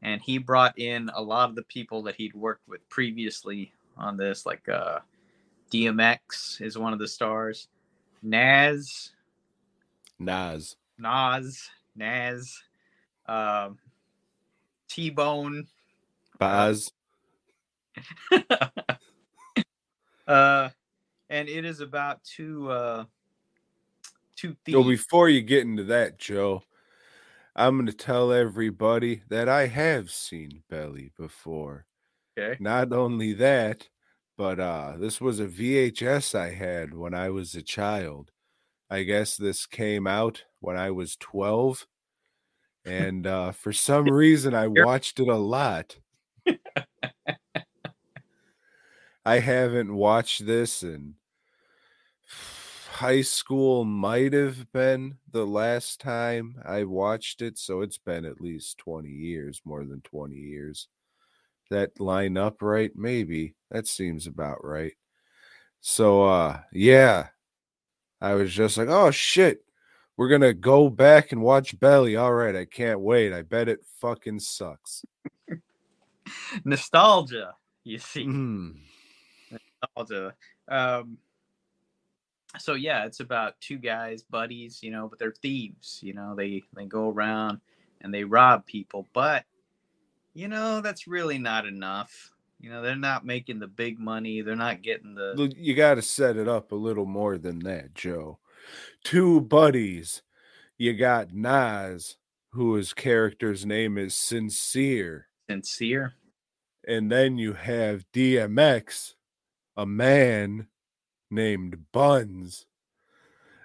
And he brought in a lot of the people that he'd worked with previously on this, like uh DMX is one of the stars. Nas, Nas. Nas, Nas, um, T Bone, Baz. uh, and it is about two uh, two thieves. So before you get into that, Joe, I'm gonna tell everybody that I have seen Belly before. okay, Not only that, but uh this was a VHS I had when I was a child. I guess this came out when I was 12. And uh for some reason I watched it a lot. I haven't watched this in high school might have been the last time I watched it, so it's been at least 20 years, more than 20 years. That line up right? Maybe. That seems about right. So uh yeah. I was just like, "Oh shit. We're going to go back and watch Belly. All right, I can't wait. I bet it fucking sucks." nostalgia. You see, Mm. nostalgia. Um, so yeah, it's about two guys, buddies, you know, but they're thieves. You know, they they go around and they rob people, but you know that's really not enough. You know, they're not making the big money. They're not getting the Look, you got to set it up a little more than that, Joe. Two buddies. You got Nas, who his character's name is Sincere. sincere. And then you have DMX, a man named Buns.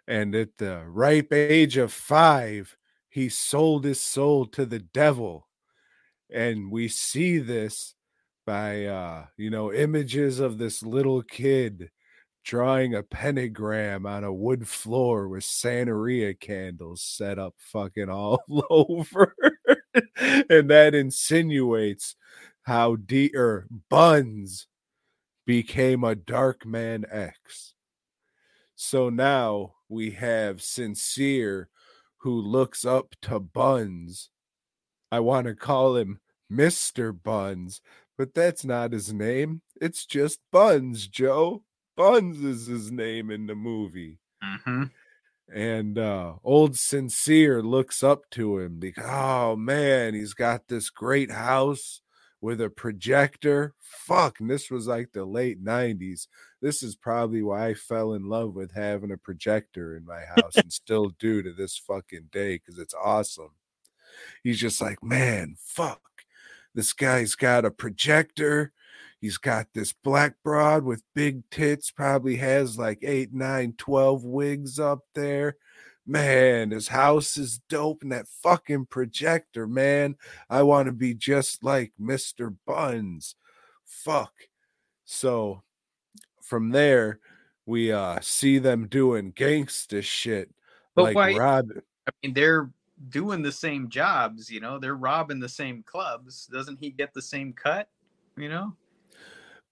And at the ripe age of five, he sold his soul to the devil. And we see this by uh you know images of this little kid drawing a pentagram on a wood floor with Santeria candles set up fucking all over. and that insinuates how D or Buns became a Dark Man X. So now we have Sincere who looks up to Buns. I want to call him Mr. Buns, but that's not his name. It's just Buns, Joe. Buns is his name in the movie. Mm-hmm. And uh old sincere looks up to him because oh man, he's got this great house with a projector. Fuck, this was like the late 90s. This is probably why I fell in love with having a projector in my house and still do to this fucking day because it's awesome. He's just like, man, fuck. This guy's got a projector. He's got this black broad with big tits, probably has like eight, nine, 12 wigs up there. Man, his house is dope. And that fucking projector, man. I want to be just like Mr. Buns. Fuck. So from there, we uh see them doing gangsta shit. But like why- Rob I mean, they're doing the same jobs. You know, they're robbing the same clubs. Doesn't he get the same cut? You know.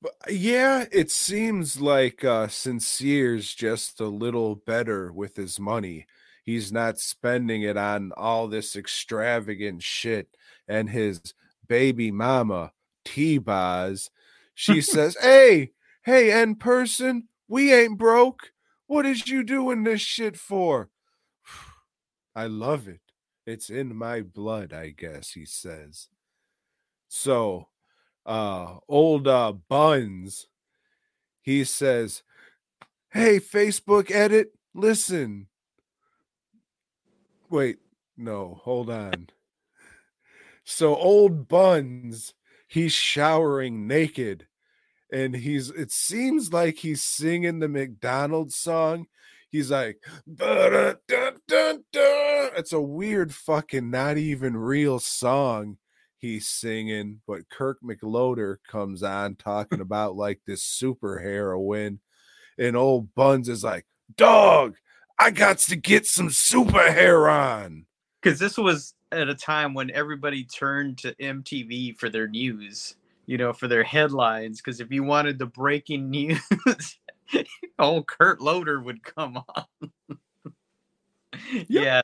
But yeah, it seems like uh Sincere's just a little better with his money. He's not spending it on all this extravagant shit. And his baby mama, T-Boz, she says, Hey, hey, end person, we ain't broke. What is you doing this shit for? I love it. It's in my blood, I guess, he says. So uh old uh buns he says Hey, Facebook edit, listen. Wait, no, hold on. So old Buns, he's showering naked and he's it seems like he's singing the McDonald's song. He's like, it's a weird fucking not even real song he's singing, but Kirk McLoader comes on talking about like this super heroine, and old Buns is like, Dog, I got to get some super hair on. Because this was at a time when everybody turned to MTV for their news, you know, for their headlines. Because if you wanted the breaking news, old Kurt Loder would come on. Yeah,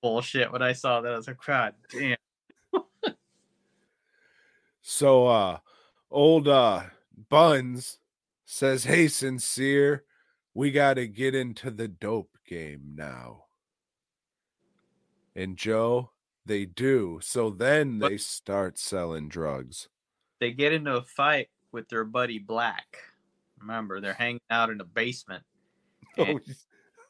bullshit. When I saw that, I was like, God damn. So uh old uh Buns says, Hey sincere, we gotta get into the dope game now. And Joe, they do. So then But- they start selling drugs. They get into a fight with their buddy Black. Remember, they're hanging out in a basement. Oh,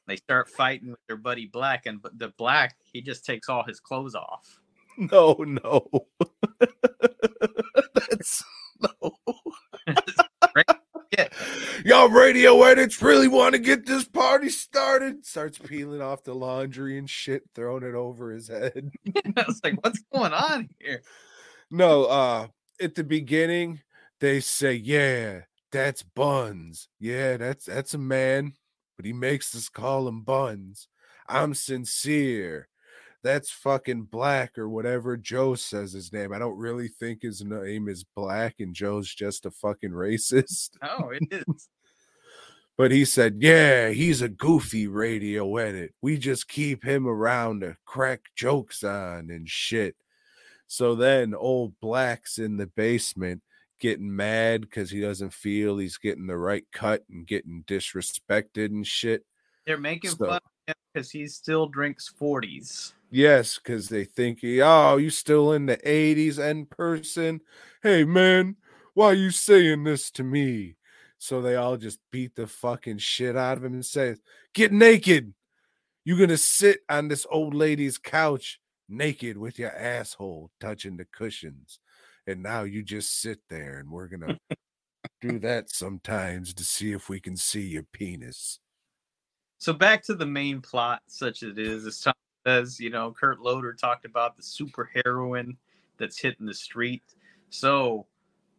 they start fighting with their buddy Black, and the Black he just takes all his clothes off. no, no. That's no. Y'all radio edits really want to get this party started. Starts peeling off the laundry and shit, throwing it over his head. I was like, what's going on here? No, uh at the beginning they say, "Yeah, that's Buns. Yeah, that's that's a man, but he makes us call him Buns. I'm sincere. That's fucking Black or whatever Joe says his name. I don't really think his name is Black and Joe's just a fucking racist. Oh, it is. But he said, Yeah, he's a goofy radio edit. We just keep him around to crack jokes on and shit. So then old Black's in the basement getting mad because he doesn't feel he's getting the right cut and getting disrespected and shit. They're making So- fun of him because he still drinks 40s. Yes, because they think oh, you still in the 80s end person? Hey, man, why you saying this to me? So they all just beat the fucking shit out of him and say, get naked. You're going to sit on this old lady's couch naked with your asshole touching the cushions. And now you just sit there and we're going to do that sometimes to see if we can see your penis. So back to the main plot, such as it is. As Tom says, you know, Kurt Loder talked about the super heroine that's hitting the street. So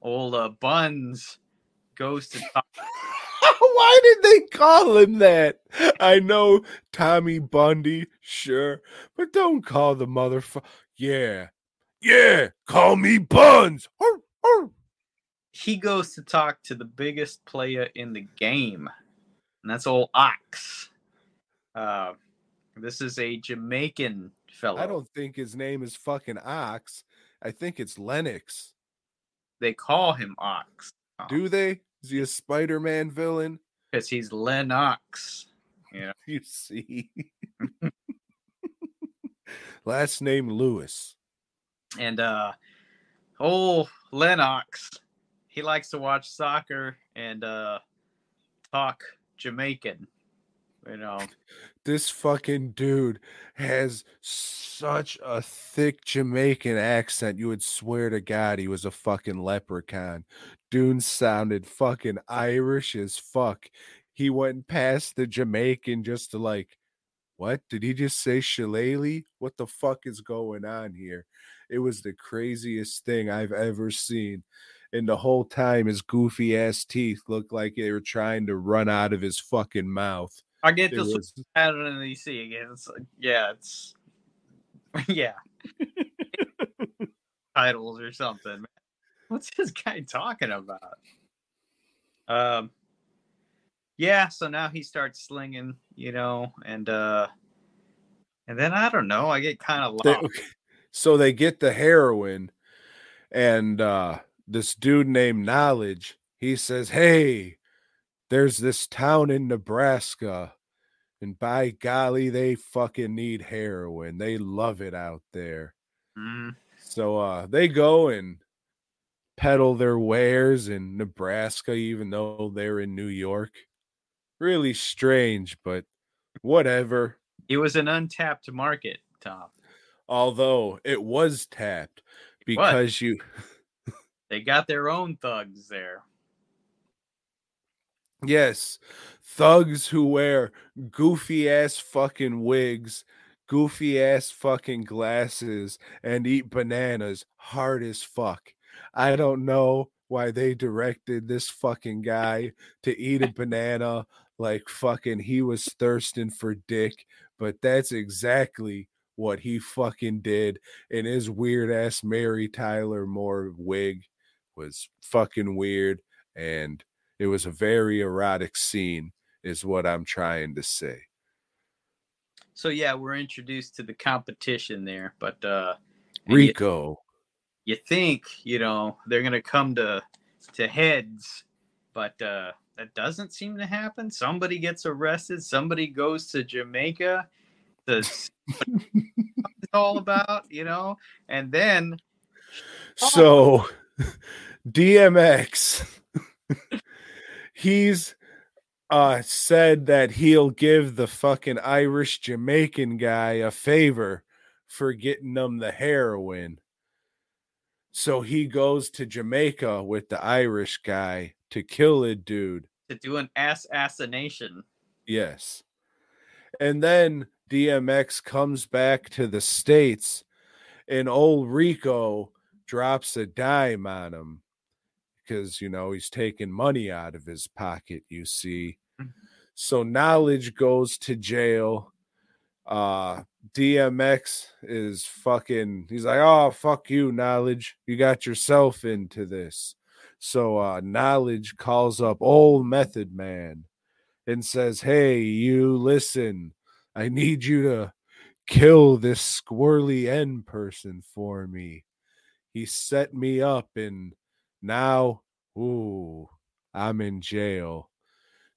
old uh, Buns goes to talk. Why did they call him that? I know Tommy Bundy, sure, but don't call the motherfucker. Yeah, yeah, call me Buns. Arr, arr. He goes to talk to the biggest player in the game, and that's old Ox. Uh, this is a Jamaican fellow. I don't think his name is fucking Ox. I think it's Lennox. They call him Ox Do they? Is he a Spider Man villain? because he's Lennox. Yeah. You see. Last name Lewis. And uh oh Lennox, he likes to watch soccer and uh talk Jamaican. You know, this fucking dude has such a thick Jamaican accent. You would swear to God he was a fucking leprechaun. Dune sounded fucking Irish as fuck. He went past the Jamaican just to like, what? Did he just say shillelagh? What the fuck is going on here? It was the craziest thing I've ever seen. And the whole time his goofy ass teeth looked like they were trying to run out of his fucking mouth. I get this was pattern in DC again. It's like, yeah, it's yeah. Titles or something. man. What's this guy talking about? Um yeah, so now he starts slinging, you know, and uh and then I don't know, I get kind of lost. so they get the heroin and uh this dude named knowledge he says hey there's this town in nebraska and by golly they fucking need heroin they love it out there Mm, so uh they go and peddle their wares in nebraska even though they're in new york really strange, but whatever. It was an untapped market, Tom. Although it was tapped because you They got their own thugs there. Yes, thugs who wear goofy ass fucking wigs, goofy ass fucking glasses, and eat bananas hard as fuck. I don't know why they directed this fucking guy to eat a banana like fucking he was thirsting for dick, but that's exactly what he fucking did. And his weird ass Mary Tyler Moore wig was fucking weird and it was a very erotic scene, is what I'm trying to say. So yeah, we're introduced to the competition there, but uh and you- Rico. you think you know they're gonna come to to heads but uh that doesn't seem to happen somebody gets arrested somebody goes to jamaica what it's all about you know and then So DMX he's uh said that he'll give the fucking Irish Jamaican guy a favor for getting them the heroin. So he goes to Jamaica with the Irish guy to kill a dude. to do an ass assassination Yes. And then DMX comes back to the States and old Rico drops a dime on him because, you know, he's taking money out of his pocket, you see. Mhm. So knowledge goes to jail. Uh DMX is fucking he's like, "Oh, fuck you, knowledge. You got yourself into this." So uh knowledge calls up old method man and says, Hey, you listen, I need you to kill this squirrely end person for me. He set me up, and now, ooh, I'm in jail.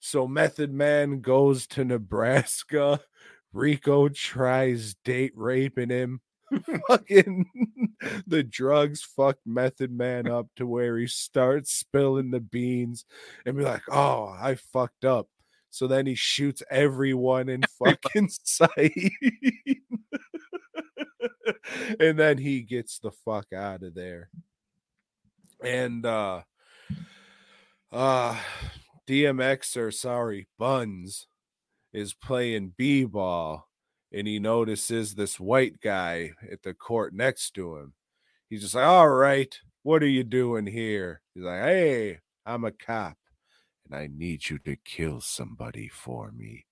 So Method Man goes to Nebraska. Rico tries date raping him. Fucking the drugs fuck Method Man up to where he starts spilling the beans and be like, oh, I fucked up. So then he shoots everyone in fucking sight. and then he gets the fuck out of there. And uh uh DMX or sorry, Buns is playing B-ball and he notices this white guy at the court next to him. He's just like, "All right, what are you doing here?" He's like, "Hey, I'm a cop and I need you to kill somebody for me.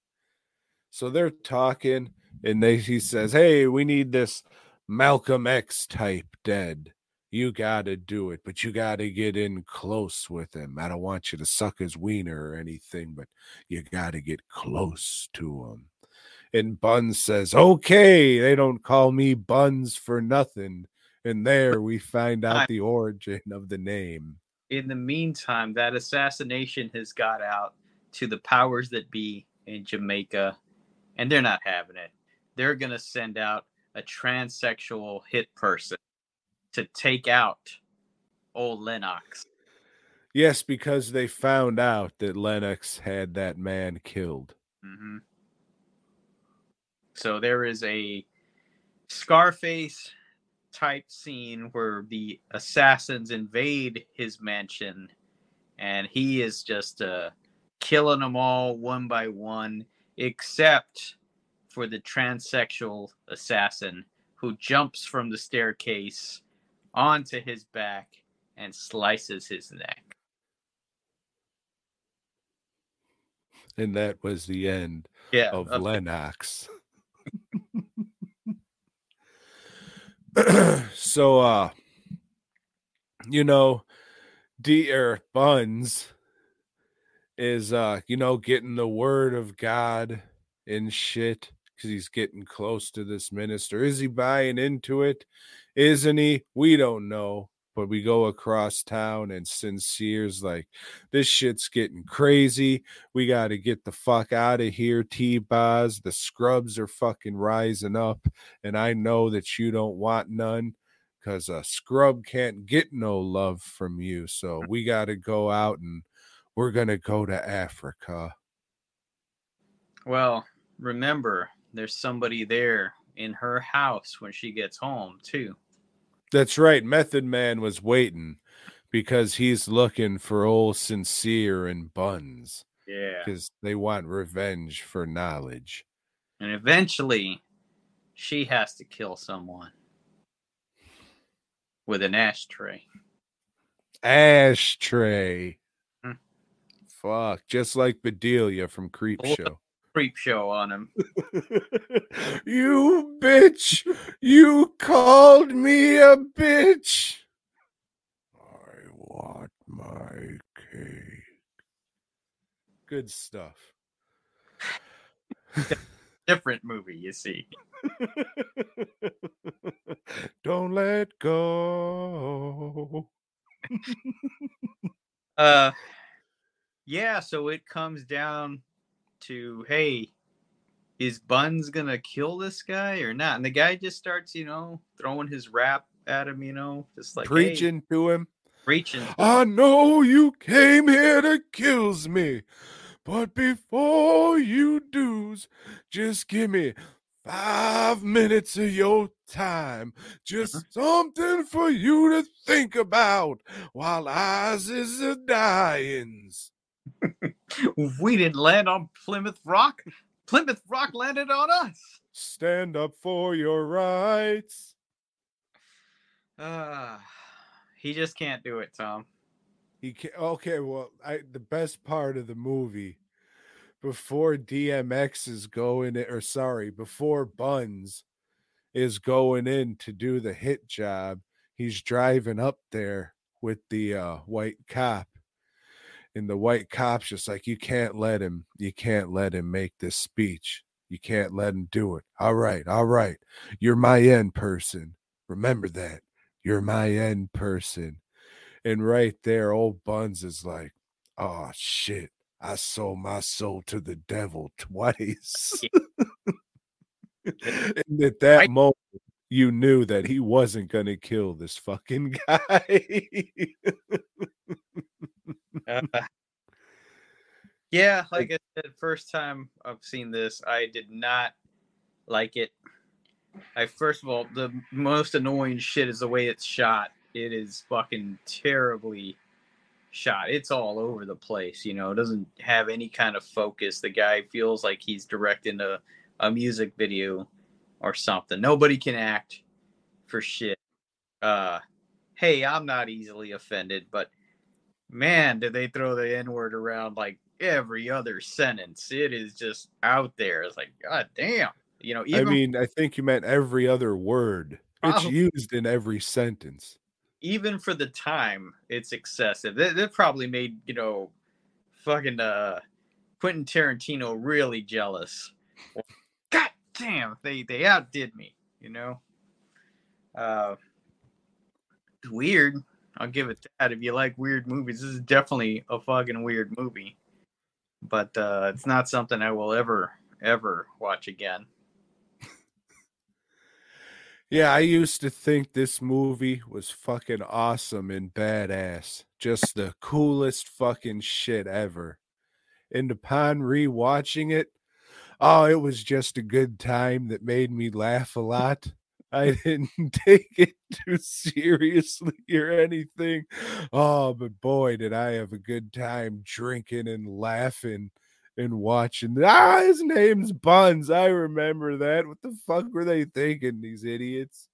So they're talking, and they he says, Hey, we need this Malcolm X type dead. You gotta do it, but you gotta get in close with him. I don't want you to suck his wiener or anything, but you gotta get close to him. And Buns says, Okay, they don't call me Buns for nothing. And there we find out the origin of the name. in the meantime that assassination has got out to the powers that be in jamaica and they're not having it they're going to send out a transsexual hit person to take out old lennox Yes, because they found out that Lennox had that man killed. hmm So there is a Scarface type scene where the assassins invade his mansion and he is just uh, killing them all one by one, except for the transsexual assassin who jumps from the staircase onto his back and slices his neck. And that was the end Yeah. of of- Lennox. so uh you know D or Buns is uh you know getting the word of God and shit because he's getting close to this minister. Is he buying into it? Isn't he? We don't know. But we go across town and Sincere's like, this shit's getting crazy. We got to get the fuck out of here, T Boz. The scrubs are fucking rising up. And I know that you don't want none because a scrub can't get no love from you. So we got to go out and we're going to go to Africa. Well, remember, there's somebody there in her house when she gets home too. That's right. Method Man was waiting because he's looking for old sincere and buns Yeah. because they want revenge for knowledge. And eventually, she has to kill someone with an ashtray. Ashtray. Hmm. Fuck, just like Bedelia from Creep. Show. Creep show on him. you bitch! You called me a bitch! I want my cake. Good stuff. Different movie, you see. Don't let go. Uh, yeah. So it comes down to, hey, is Buns gonna kill this guy or not? And the guy just starts, you know, throwing his rap at him, you know, just like hey, Preaching to him. preaching. I know you came here to kills me, but before you do's, just give me five minutes of your time. Just uh-huh. something for you to think about while ours is a dyings. we didn't land on Plymouth Rock. Plymouth Rock landed on us. Stand up for your rights. Uh, he just can't do it, Tom. He can't. okay, well, I the best part of the movie before DMX is going in, or sorry, before Buns is going in to do the hit job, he's driving up there with the uh, white cop. And the white cop's just like, you can't let him, you can't let him make this speech. You can't let him do it. All right, all right. You're my end person. Remember that. You're my end person. And right there, old Buns is like, oh shit, I sold my soul to the devil twice. and at that Right. moment, you knew that he wasn't going to kill this fucking guy. Uh, yeah, like I said, first time I've seen this, I did not like it. I first of all, the most annoying shit is the way it's shot. It is fucking terribly shot. It's all over the place. You know, it doesn't have any kind of focus. The guy feels like he's directing a, a music video or something. Nobody can act for shit. Uh, hey, I'm not easily offended, but man, did they throw the N word around like every other sentence? It is just out there. It's like, god damn. You know, I mean, I think you meant every other word. It's Probably. used in every sentence. even for the time, it's excessive. That, that probably made you know, fucking uh, Quentin Tarantino really jealous. God damn, they they outdid me. You know, uh, it's weird. I'll give it that. If you like weird movies, this is definitely a fucking weird movie. But uh, it's not something I will ever ever watch again. Yeah, I used to think this movie was fucking awesome and badass. Just the coolest fucking shit ever. And upon rewatching it, oh, it was just a good time that made me laugh a lot. I didn't take it too seriously or anything. Oh, but boy, did I have a good time drinking and laughing and watching. Ah, his name's Buns. I remember that. What the fuck were they thinking, these idiots?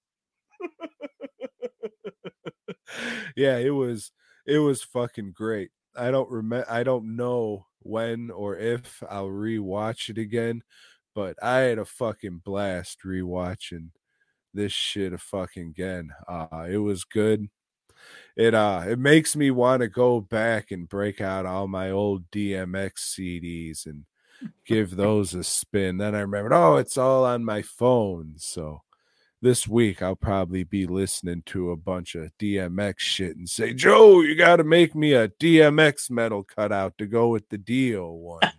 yeah, it was it was fucking great. I don't remember I don't know when or if I'll rewatch it again, but I had a fucking blast rewatching this shit a fucking again. Uh it was good. It uh it makes me want to go back and break out all my old DMX CDs and give those a spin. Then I remembered, oh, it's all on my phone. So this week I'll probably be listening to a bunch of DMX shit and say, Joe, you got to make me a DMX metal cutout to go with the Dio one.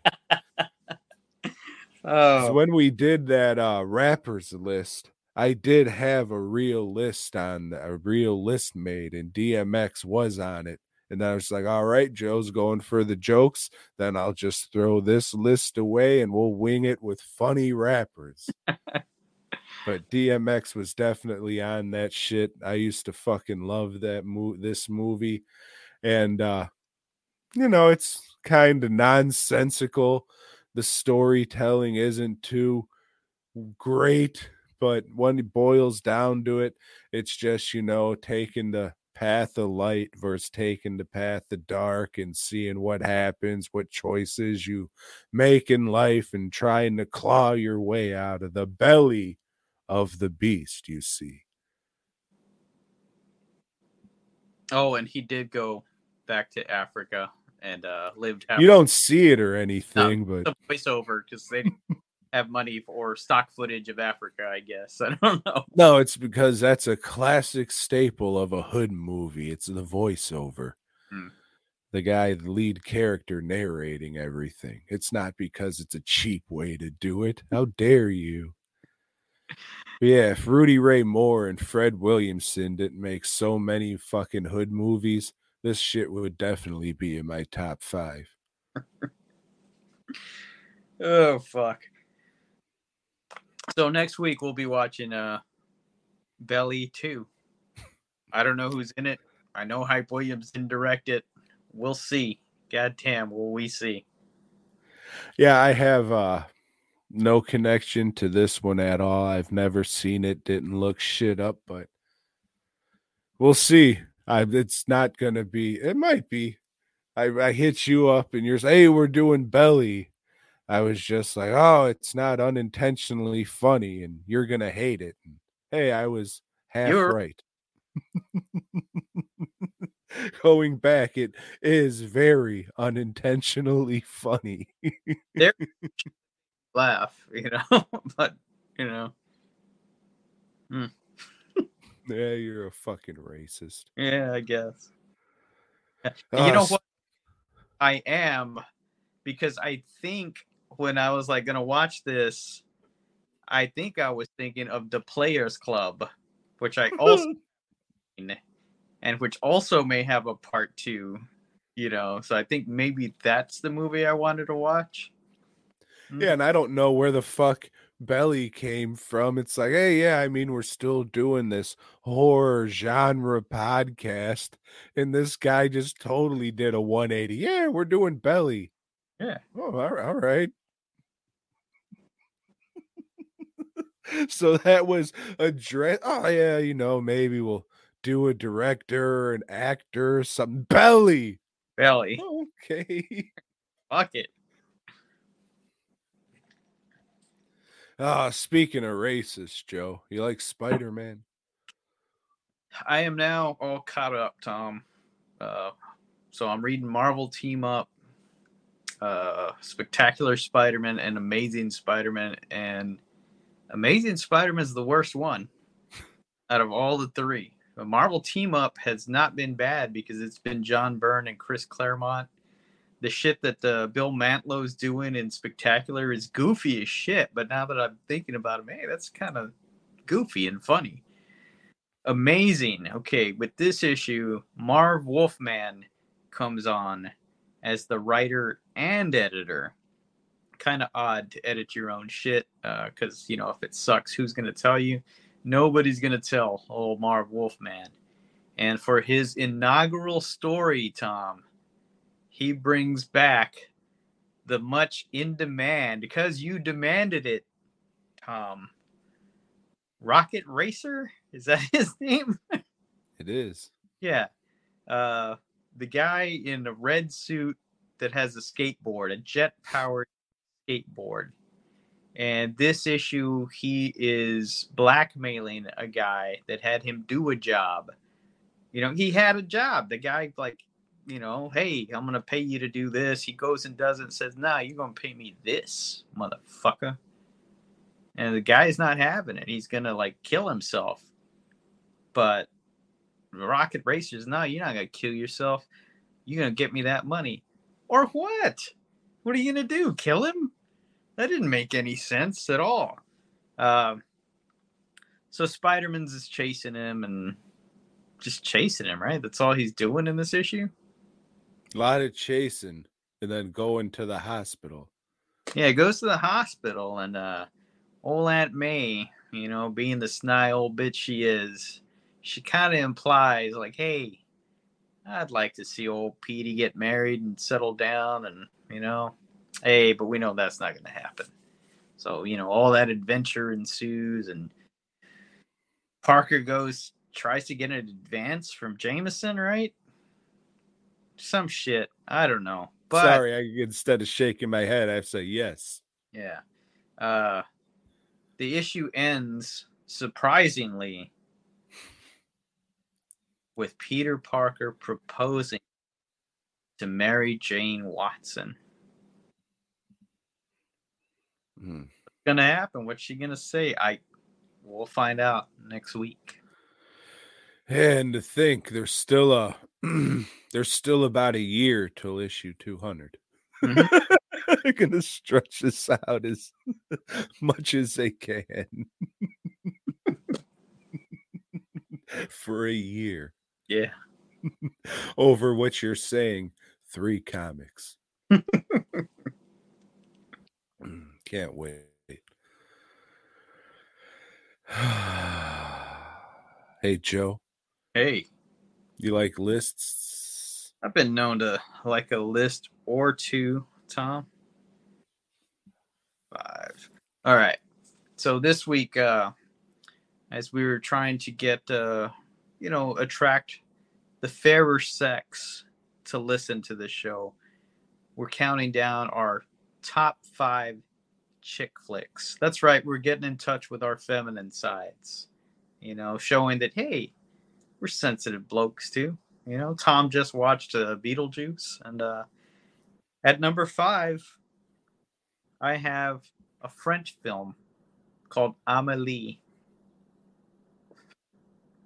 Oh, when we did that uh rappers list, I did have a real list on a real list made, and DMX was on it And then I was like, all right, Joe's going for the jokes. Then I'll just throw this list away and we'll wing it with funny rappers. but DMX was definitely on that shit. I used to fucking love that mo- this movie. And uh you know, it's kind of nonsensical. The storytelling isn't too great, but when it boils down to it, it's just, you know, taking the path of light versus taking the path of dark and seeing what happens, what choices you make in life, and trying to claw your way out of the belly of the beast, you see. Oh, and he did go back to Africa and uh, lived. You don't see it or anything, but the voiceover because they didn't have money for stock footage of Africa. I guess I don't know. no, it's because that's a classic staple of a hood movie. It's the voiceover. Hmm. The guy, the lead character narrating everything. It's not because it's a cheap way to do it. How dare you? But yeah, if Rudy Ray Moore and Fred Williamson didn't make so many fucking hood movies, this shit would definitely be in my top five. Oh fuck. So next week we'll be watching uh Belly 2. I don't know who's in it. I know Hype Williams didn't direct it. We'll see. God damn, will we see. Yeah, I have uh no connection to this one at all. I've never seen it, didn't look shit up, but we'll see. I it's not gonna be it might be. I, I hit you up and you're hey, we're doing belly. I was just like, oh, it's not unintentionally funny, and you're gonna hate it. And, hey, I was half You're- right. Going back, it is very unintentionally funny. Laugh, you know, but you know, yeah, you're a fucking racist. yeah, I guess. you Ah, know what? I am because I think when I was like gonna watch this, I think I was thinking of the Players Club, which I also and which also may have a part two. You know, so I think maybe that's the movie I wanted to watch. Hmm. Yeah, and I don't know where the fuck Belly came from. It's like, hey, yeah, I mean, we're still doing this horror genre podcast, and this guy just totally did a 180. Yeah, we're doing Belly. Yeah. Oh, all right. All right. so that was a dress. Oh, yeah, you know, maybe we'll do a director, an actor, something. Belly. Belly, Okay. fuck it. Ah, speaking of racist, Joe, you like Spider Man? I am now all caught up, Tom. Uh, so I'm reading Marvel Team Up, uh, Spectacular Spider-Man, and Amazing Spider-Man. And Amazing Spider-Man is the worst one out of all the three. The Marvel Team Up has not been bad because it's been John Byrne and Chris Claremont. The shit that uh, Bill Mantlo's doing in Spectacular is goofy as shit. But now that I'm thinking about it, hey, that's kind of goofy and funny amazing. Okay, with this issue, Marv Wolfman comes on as the writer and editor. Kind of odd to edit your own shit because, you know, if it sucks, who's going to tell you? Nobody's going to tell old Marv Wolfman. And for his inaugural story, Tom, he brings back the much in demand because you demanded it, Tom. Rocket Racer? Is that his name? It is. Yeah. Uh the guy in a red suit that has a skateboard, a jet powered skateboard. And this issue, he is blackmailing a guy that had him do a job. You know, he had a job. The guy, like, you know, hey, I'm going to pay you to do this. He goes and does it and says, nah, you're going to pay me this, motherfucker. And the guy's not having it. He's going to, like, kill himself. But Rocket Racers, no, you're not gonna kill yourself. You're gonna get me that money. Or what? What are you gonna do? Kill him? That didn't make any sense at all. Um, so Spider-Man's is chasing him and just chasing him, right? That's all he's doing in this issue. A lot of chasing and then going to the hospital. Yeah, goes to the hospital and uh old Aunt May, you know, being the snide old bitch she is, she kind of implies like, "Hey, I'd like to see old Petey get married and settle down and, you know, hey, but we know that's not going to happen." So, you know, all that adventure ensues and Parker goes tries to get an advance from Jameson, right? Some shit. I don't know. But Sorry, I, instead of shaking my head, I say yes. Yeah. Uh the issue ends surprisingly with Peter Parker proposing to marry Jane Watson. Hmm. What's gonna happen? What's she gonna say? I we'll find out next week. And to think there's still a there's still about a year till issue 200. They're gonna stretch this out as much as they can for a year Yeah. over what you're saying three comics. Mm, Can't wait. hey Joe, Hey, you like lists? I've been known to like a list or two, Tom. Five. All right. So this week, uh, as we were trying to get, uh, you know, attract the fairer sex to listen to the show, we're counting down our top five chick flicks. That's right. We're getting in touch with our feminine sides, you know, showing that, hey, we're sensitive blokes too. You know, Tom just watched uh, Beetlejuice, and uh, at number five, I have a French film called Amelie.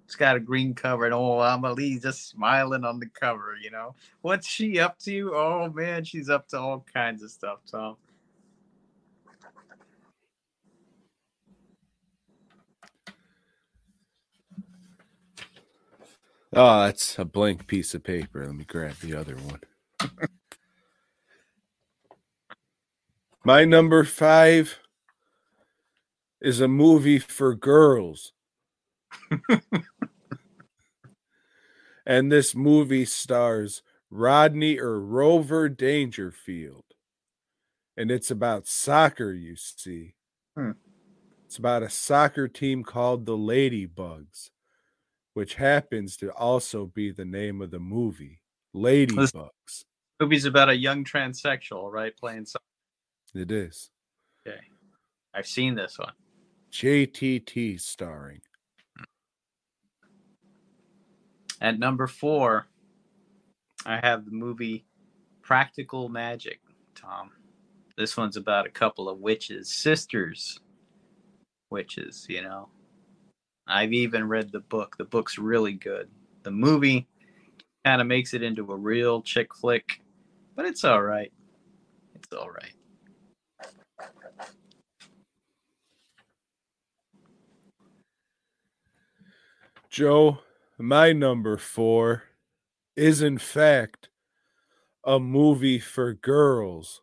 It's got a green cover, and oh, Amelie's just smiling on the cover. You know, what's she up to? Oh man, she's up to all kinds of stuff, Tom. Oh, that's a blank piece of paper. Let me grab the other one. My number five is a movie for girls. and this movie stars Rodney or Rover Dangerfield. And it's about soccer, you see. Hmm. It's about a soccer team called the Ladybugs which happens to also be the name of the movie, Ladybugs. Movie's about a young transsexual, right? Playing soccer. It is. Okay. I've seen this one. JTT starring. At number four, I have the movie Practical Magic, Tom. This one's about a couple of witches, sisters witches, you know. I've even read the book. The book's really good. The movie kind of makes it into a real chick flick, but it's all right. It's all right. Joe, my number four is in fact a movie for girls.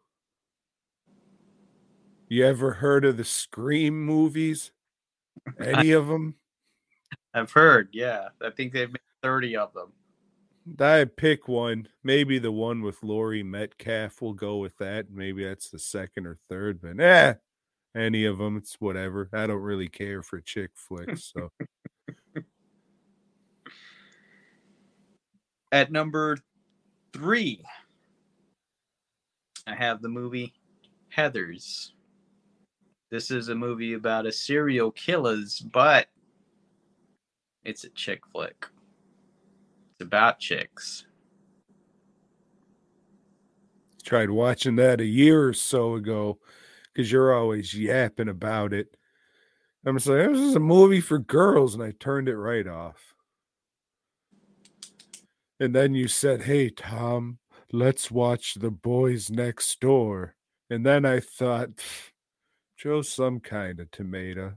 You ever heard of the Scream movies? Any of them? I've heard, yeah. I think they've made 30 of them. I pick one. Maybe the one with Laurie Metcalf. We'll go with that. Maybe that's the second or third, but eh, any of them, it's whatever. I don't really care for chick flicks. So At number three, I have the movie Heathers. This is a movie about a serial killers, but it's a chick flick. It's about chicks. tried watching that a year or so ago because you're always yapping about it. I'm just like, this is a movie for girls, and I turned it right off. And then you said, Hey, Tom, let's watch The Boys Next Door. And then I thought, Joe's some kind of tomato.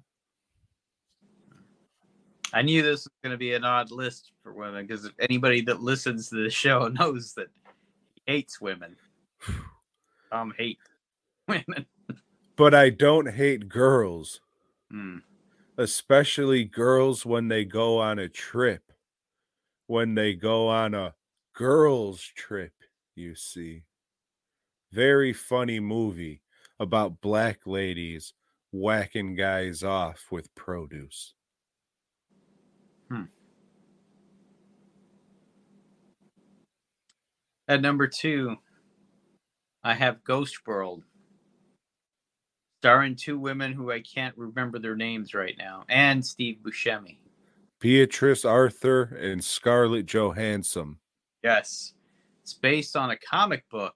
I knew this was going to be an odd list for women because if anybody that listens to the show knows that he hates women. Tom hates women. But I don't hate girls, Hmm. especially girls when they go on a trip. When they go on a girls' trip, you see. Very funny movie about black ladies whacking guys off with produce. Hmm. At number two, I have Ghost World, starring two women who I can't remember their names right now, and Steve Buscemi. Beatrice Arthur and Scarlett Johansson. Yes, it's based on a comic book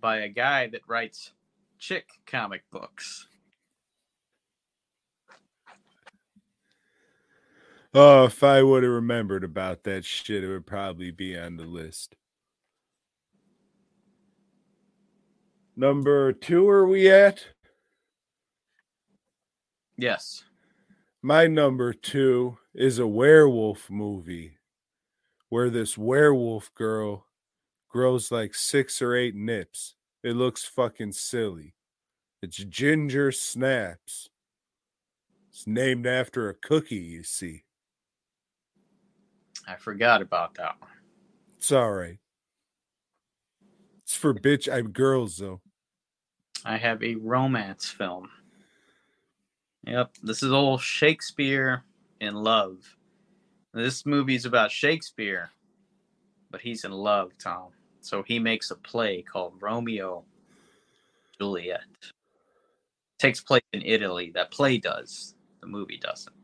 by a guy that writes chick comic books. Oh, if I would have remembered about that shit, it would probably be on the list. Number two, are we at? Yes, My number two is a werewolf movie where this werewolf girl grows like six or eight nips. It looks fucking silly. It's Ginger Snaps. It's named after a cookie, you see. I forgot about that one. It's all right. It's for bitch I'm girls though. I have a romance film. Yep, this is old Shakespeare in Love. This movie's about Shakespeare, but he's in love, Tom. So he makes a play called Romeo Juliet. takes place in Italy. That play does. The movie doesn't.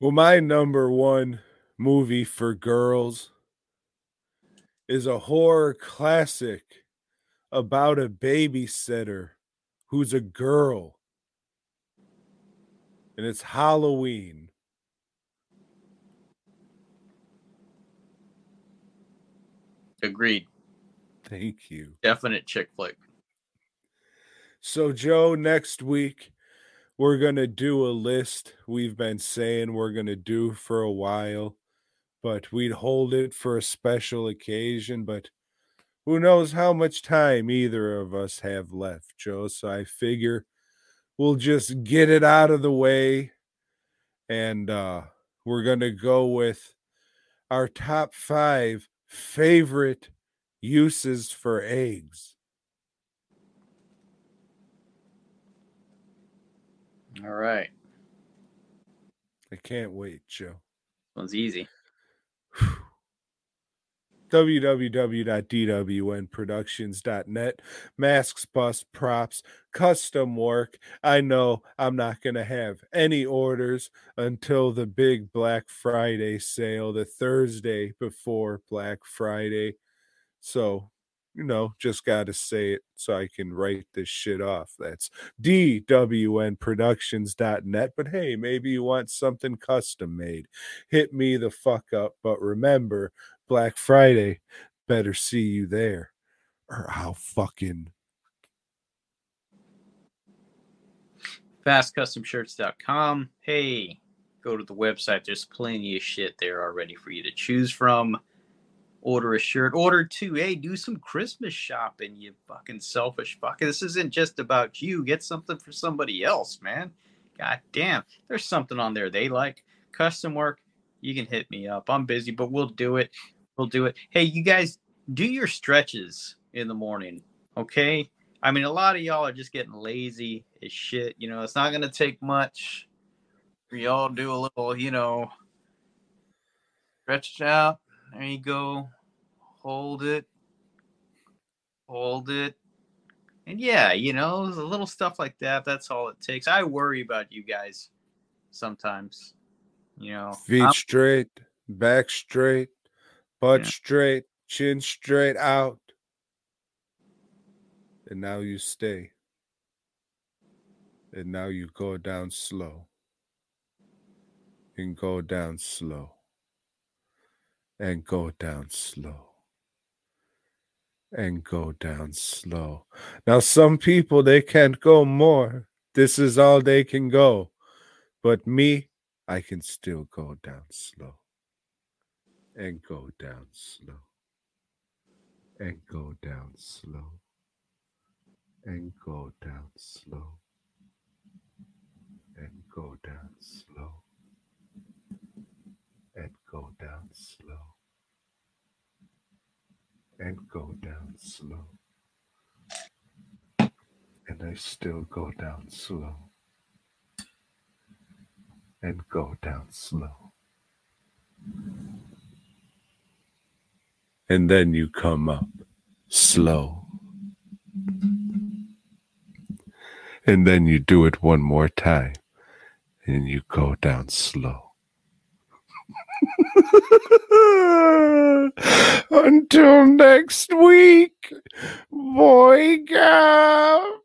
Well, my number one movie for girls is a horror classic about a babysitter who's a girl. And it's Halloween. Agreed. Thank you. Definite chick flick. So, Joe, next week we're going to do a list we've been saying we're going to do for a while, but we'd hold it for a special occasion. But who knows how much time either of us have left, Joe? So, I figure we'll just get it out of the way and uh, we're going to go with our top five favorite uses for eggs. All right. I can't wait, Joe. One's easy. www.dwnproductions.net masks bust props custom work. I know i'm not going to have any orders until the big black friday sale the thursday before black friday. So you know just got to say it so i can write this shit off. That's dwnproductions.net but hey maybe you want something custom made. Hit me the fuck up. But remember Black Friday. Better see you there, or I'll fucking. fastcustomshirts.com. Hey, go to the website. There's plenty of shit there already for you to choose from. Order a shirt. Order two. Hey, do some Christmas shopping, you fucking selfish fuck. This isn't just about you. Get something for somebody else, man. God damn. There's something on there they like. Custom work. You can hit me up. I'm busy, but we'll do it. We'll do it. Hey, you guys, do your stretches in the morning, okay? I mean, a lot of y'all are just getting lazy as shit. You know, it's not going to take much for y'all do a little, you know, stretch it out. There you go. Hold it. Hold it. And yeah, you know, a little stuff like that. That's all it takes. I worry about you guys sometimes. You know, Feet I'm- straight, back straight, butt Yeah. straight, chin straight out. And now you stay. And now you go down slow. And go down slow. And go down slow. And go down slow. Now, some people, they can't go more. This is all they can go. But me, I can still go down slow and go down slow and go down slow and go down slow and go down slow and go down slow and go down slow and I still go down slow and go down slow. And then you come up slow. And then you do it one more time and you go down slow. Until next week, boy, girl.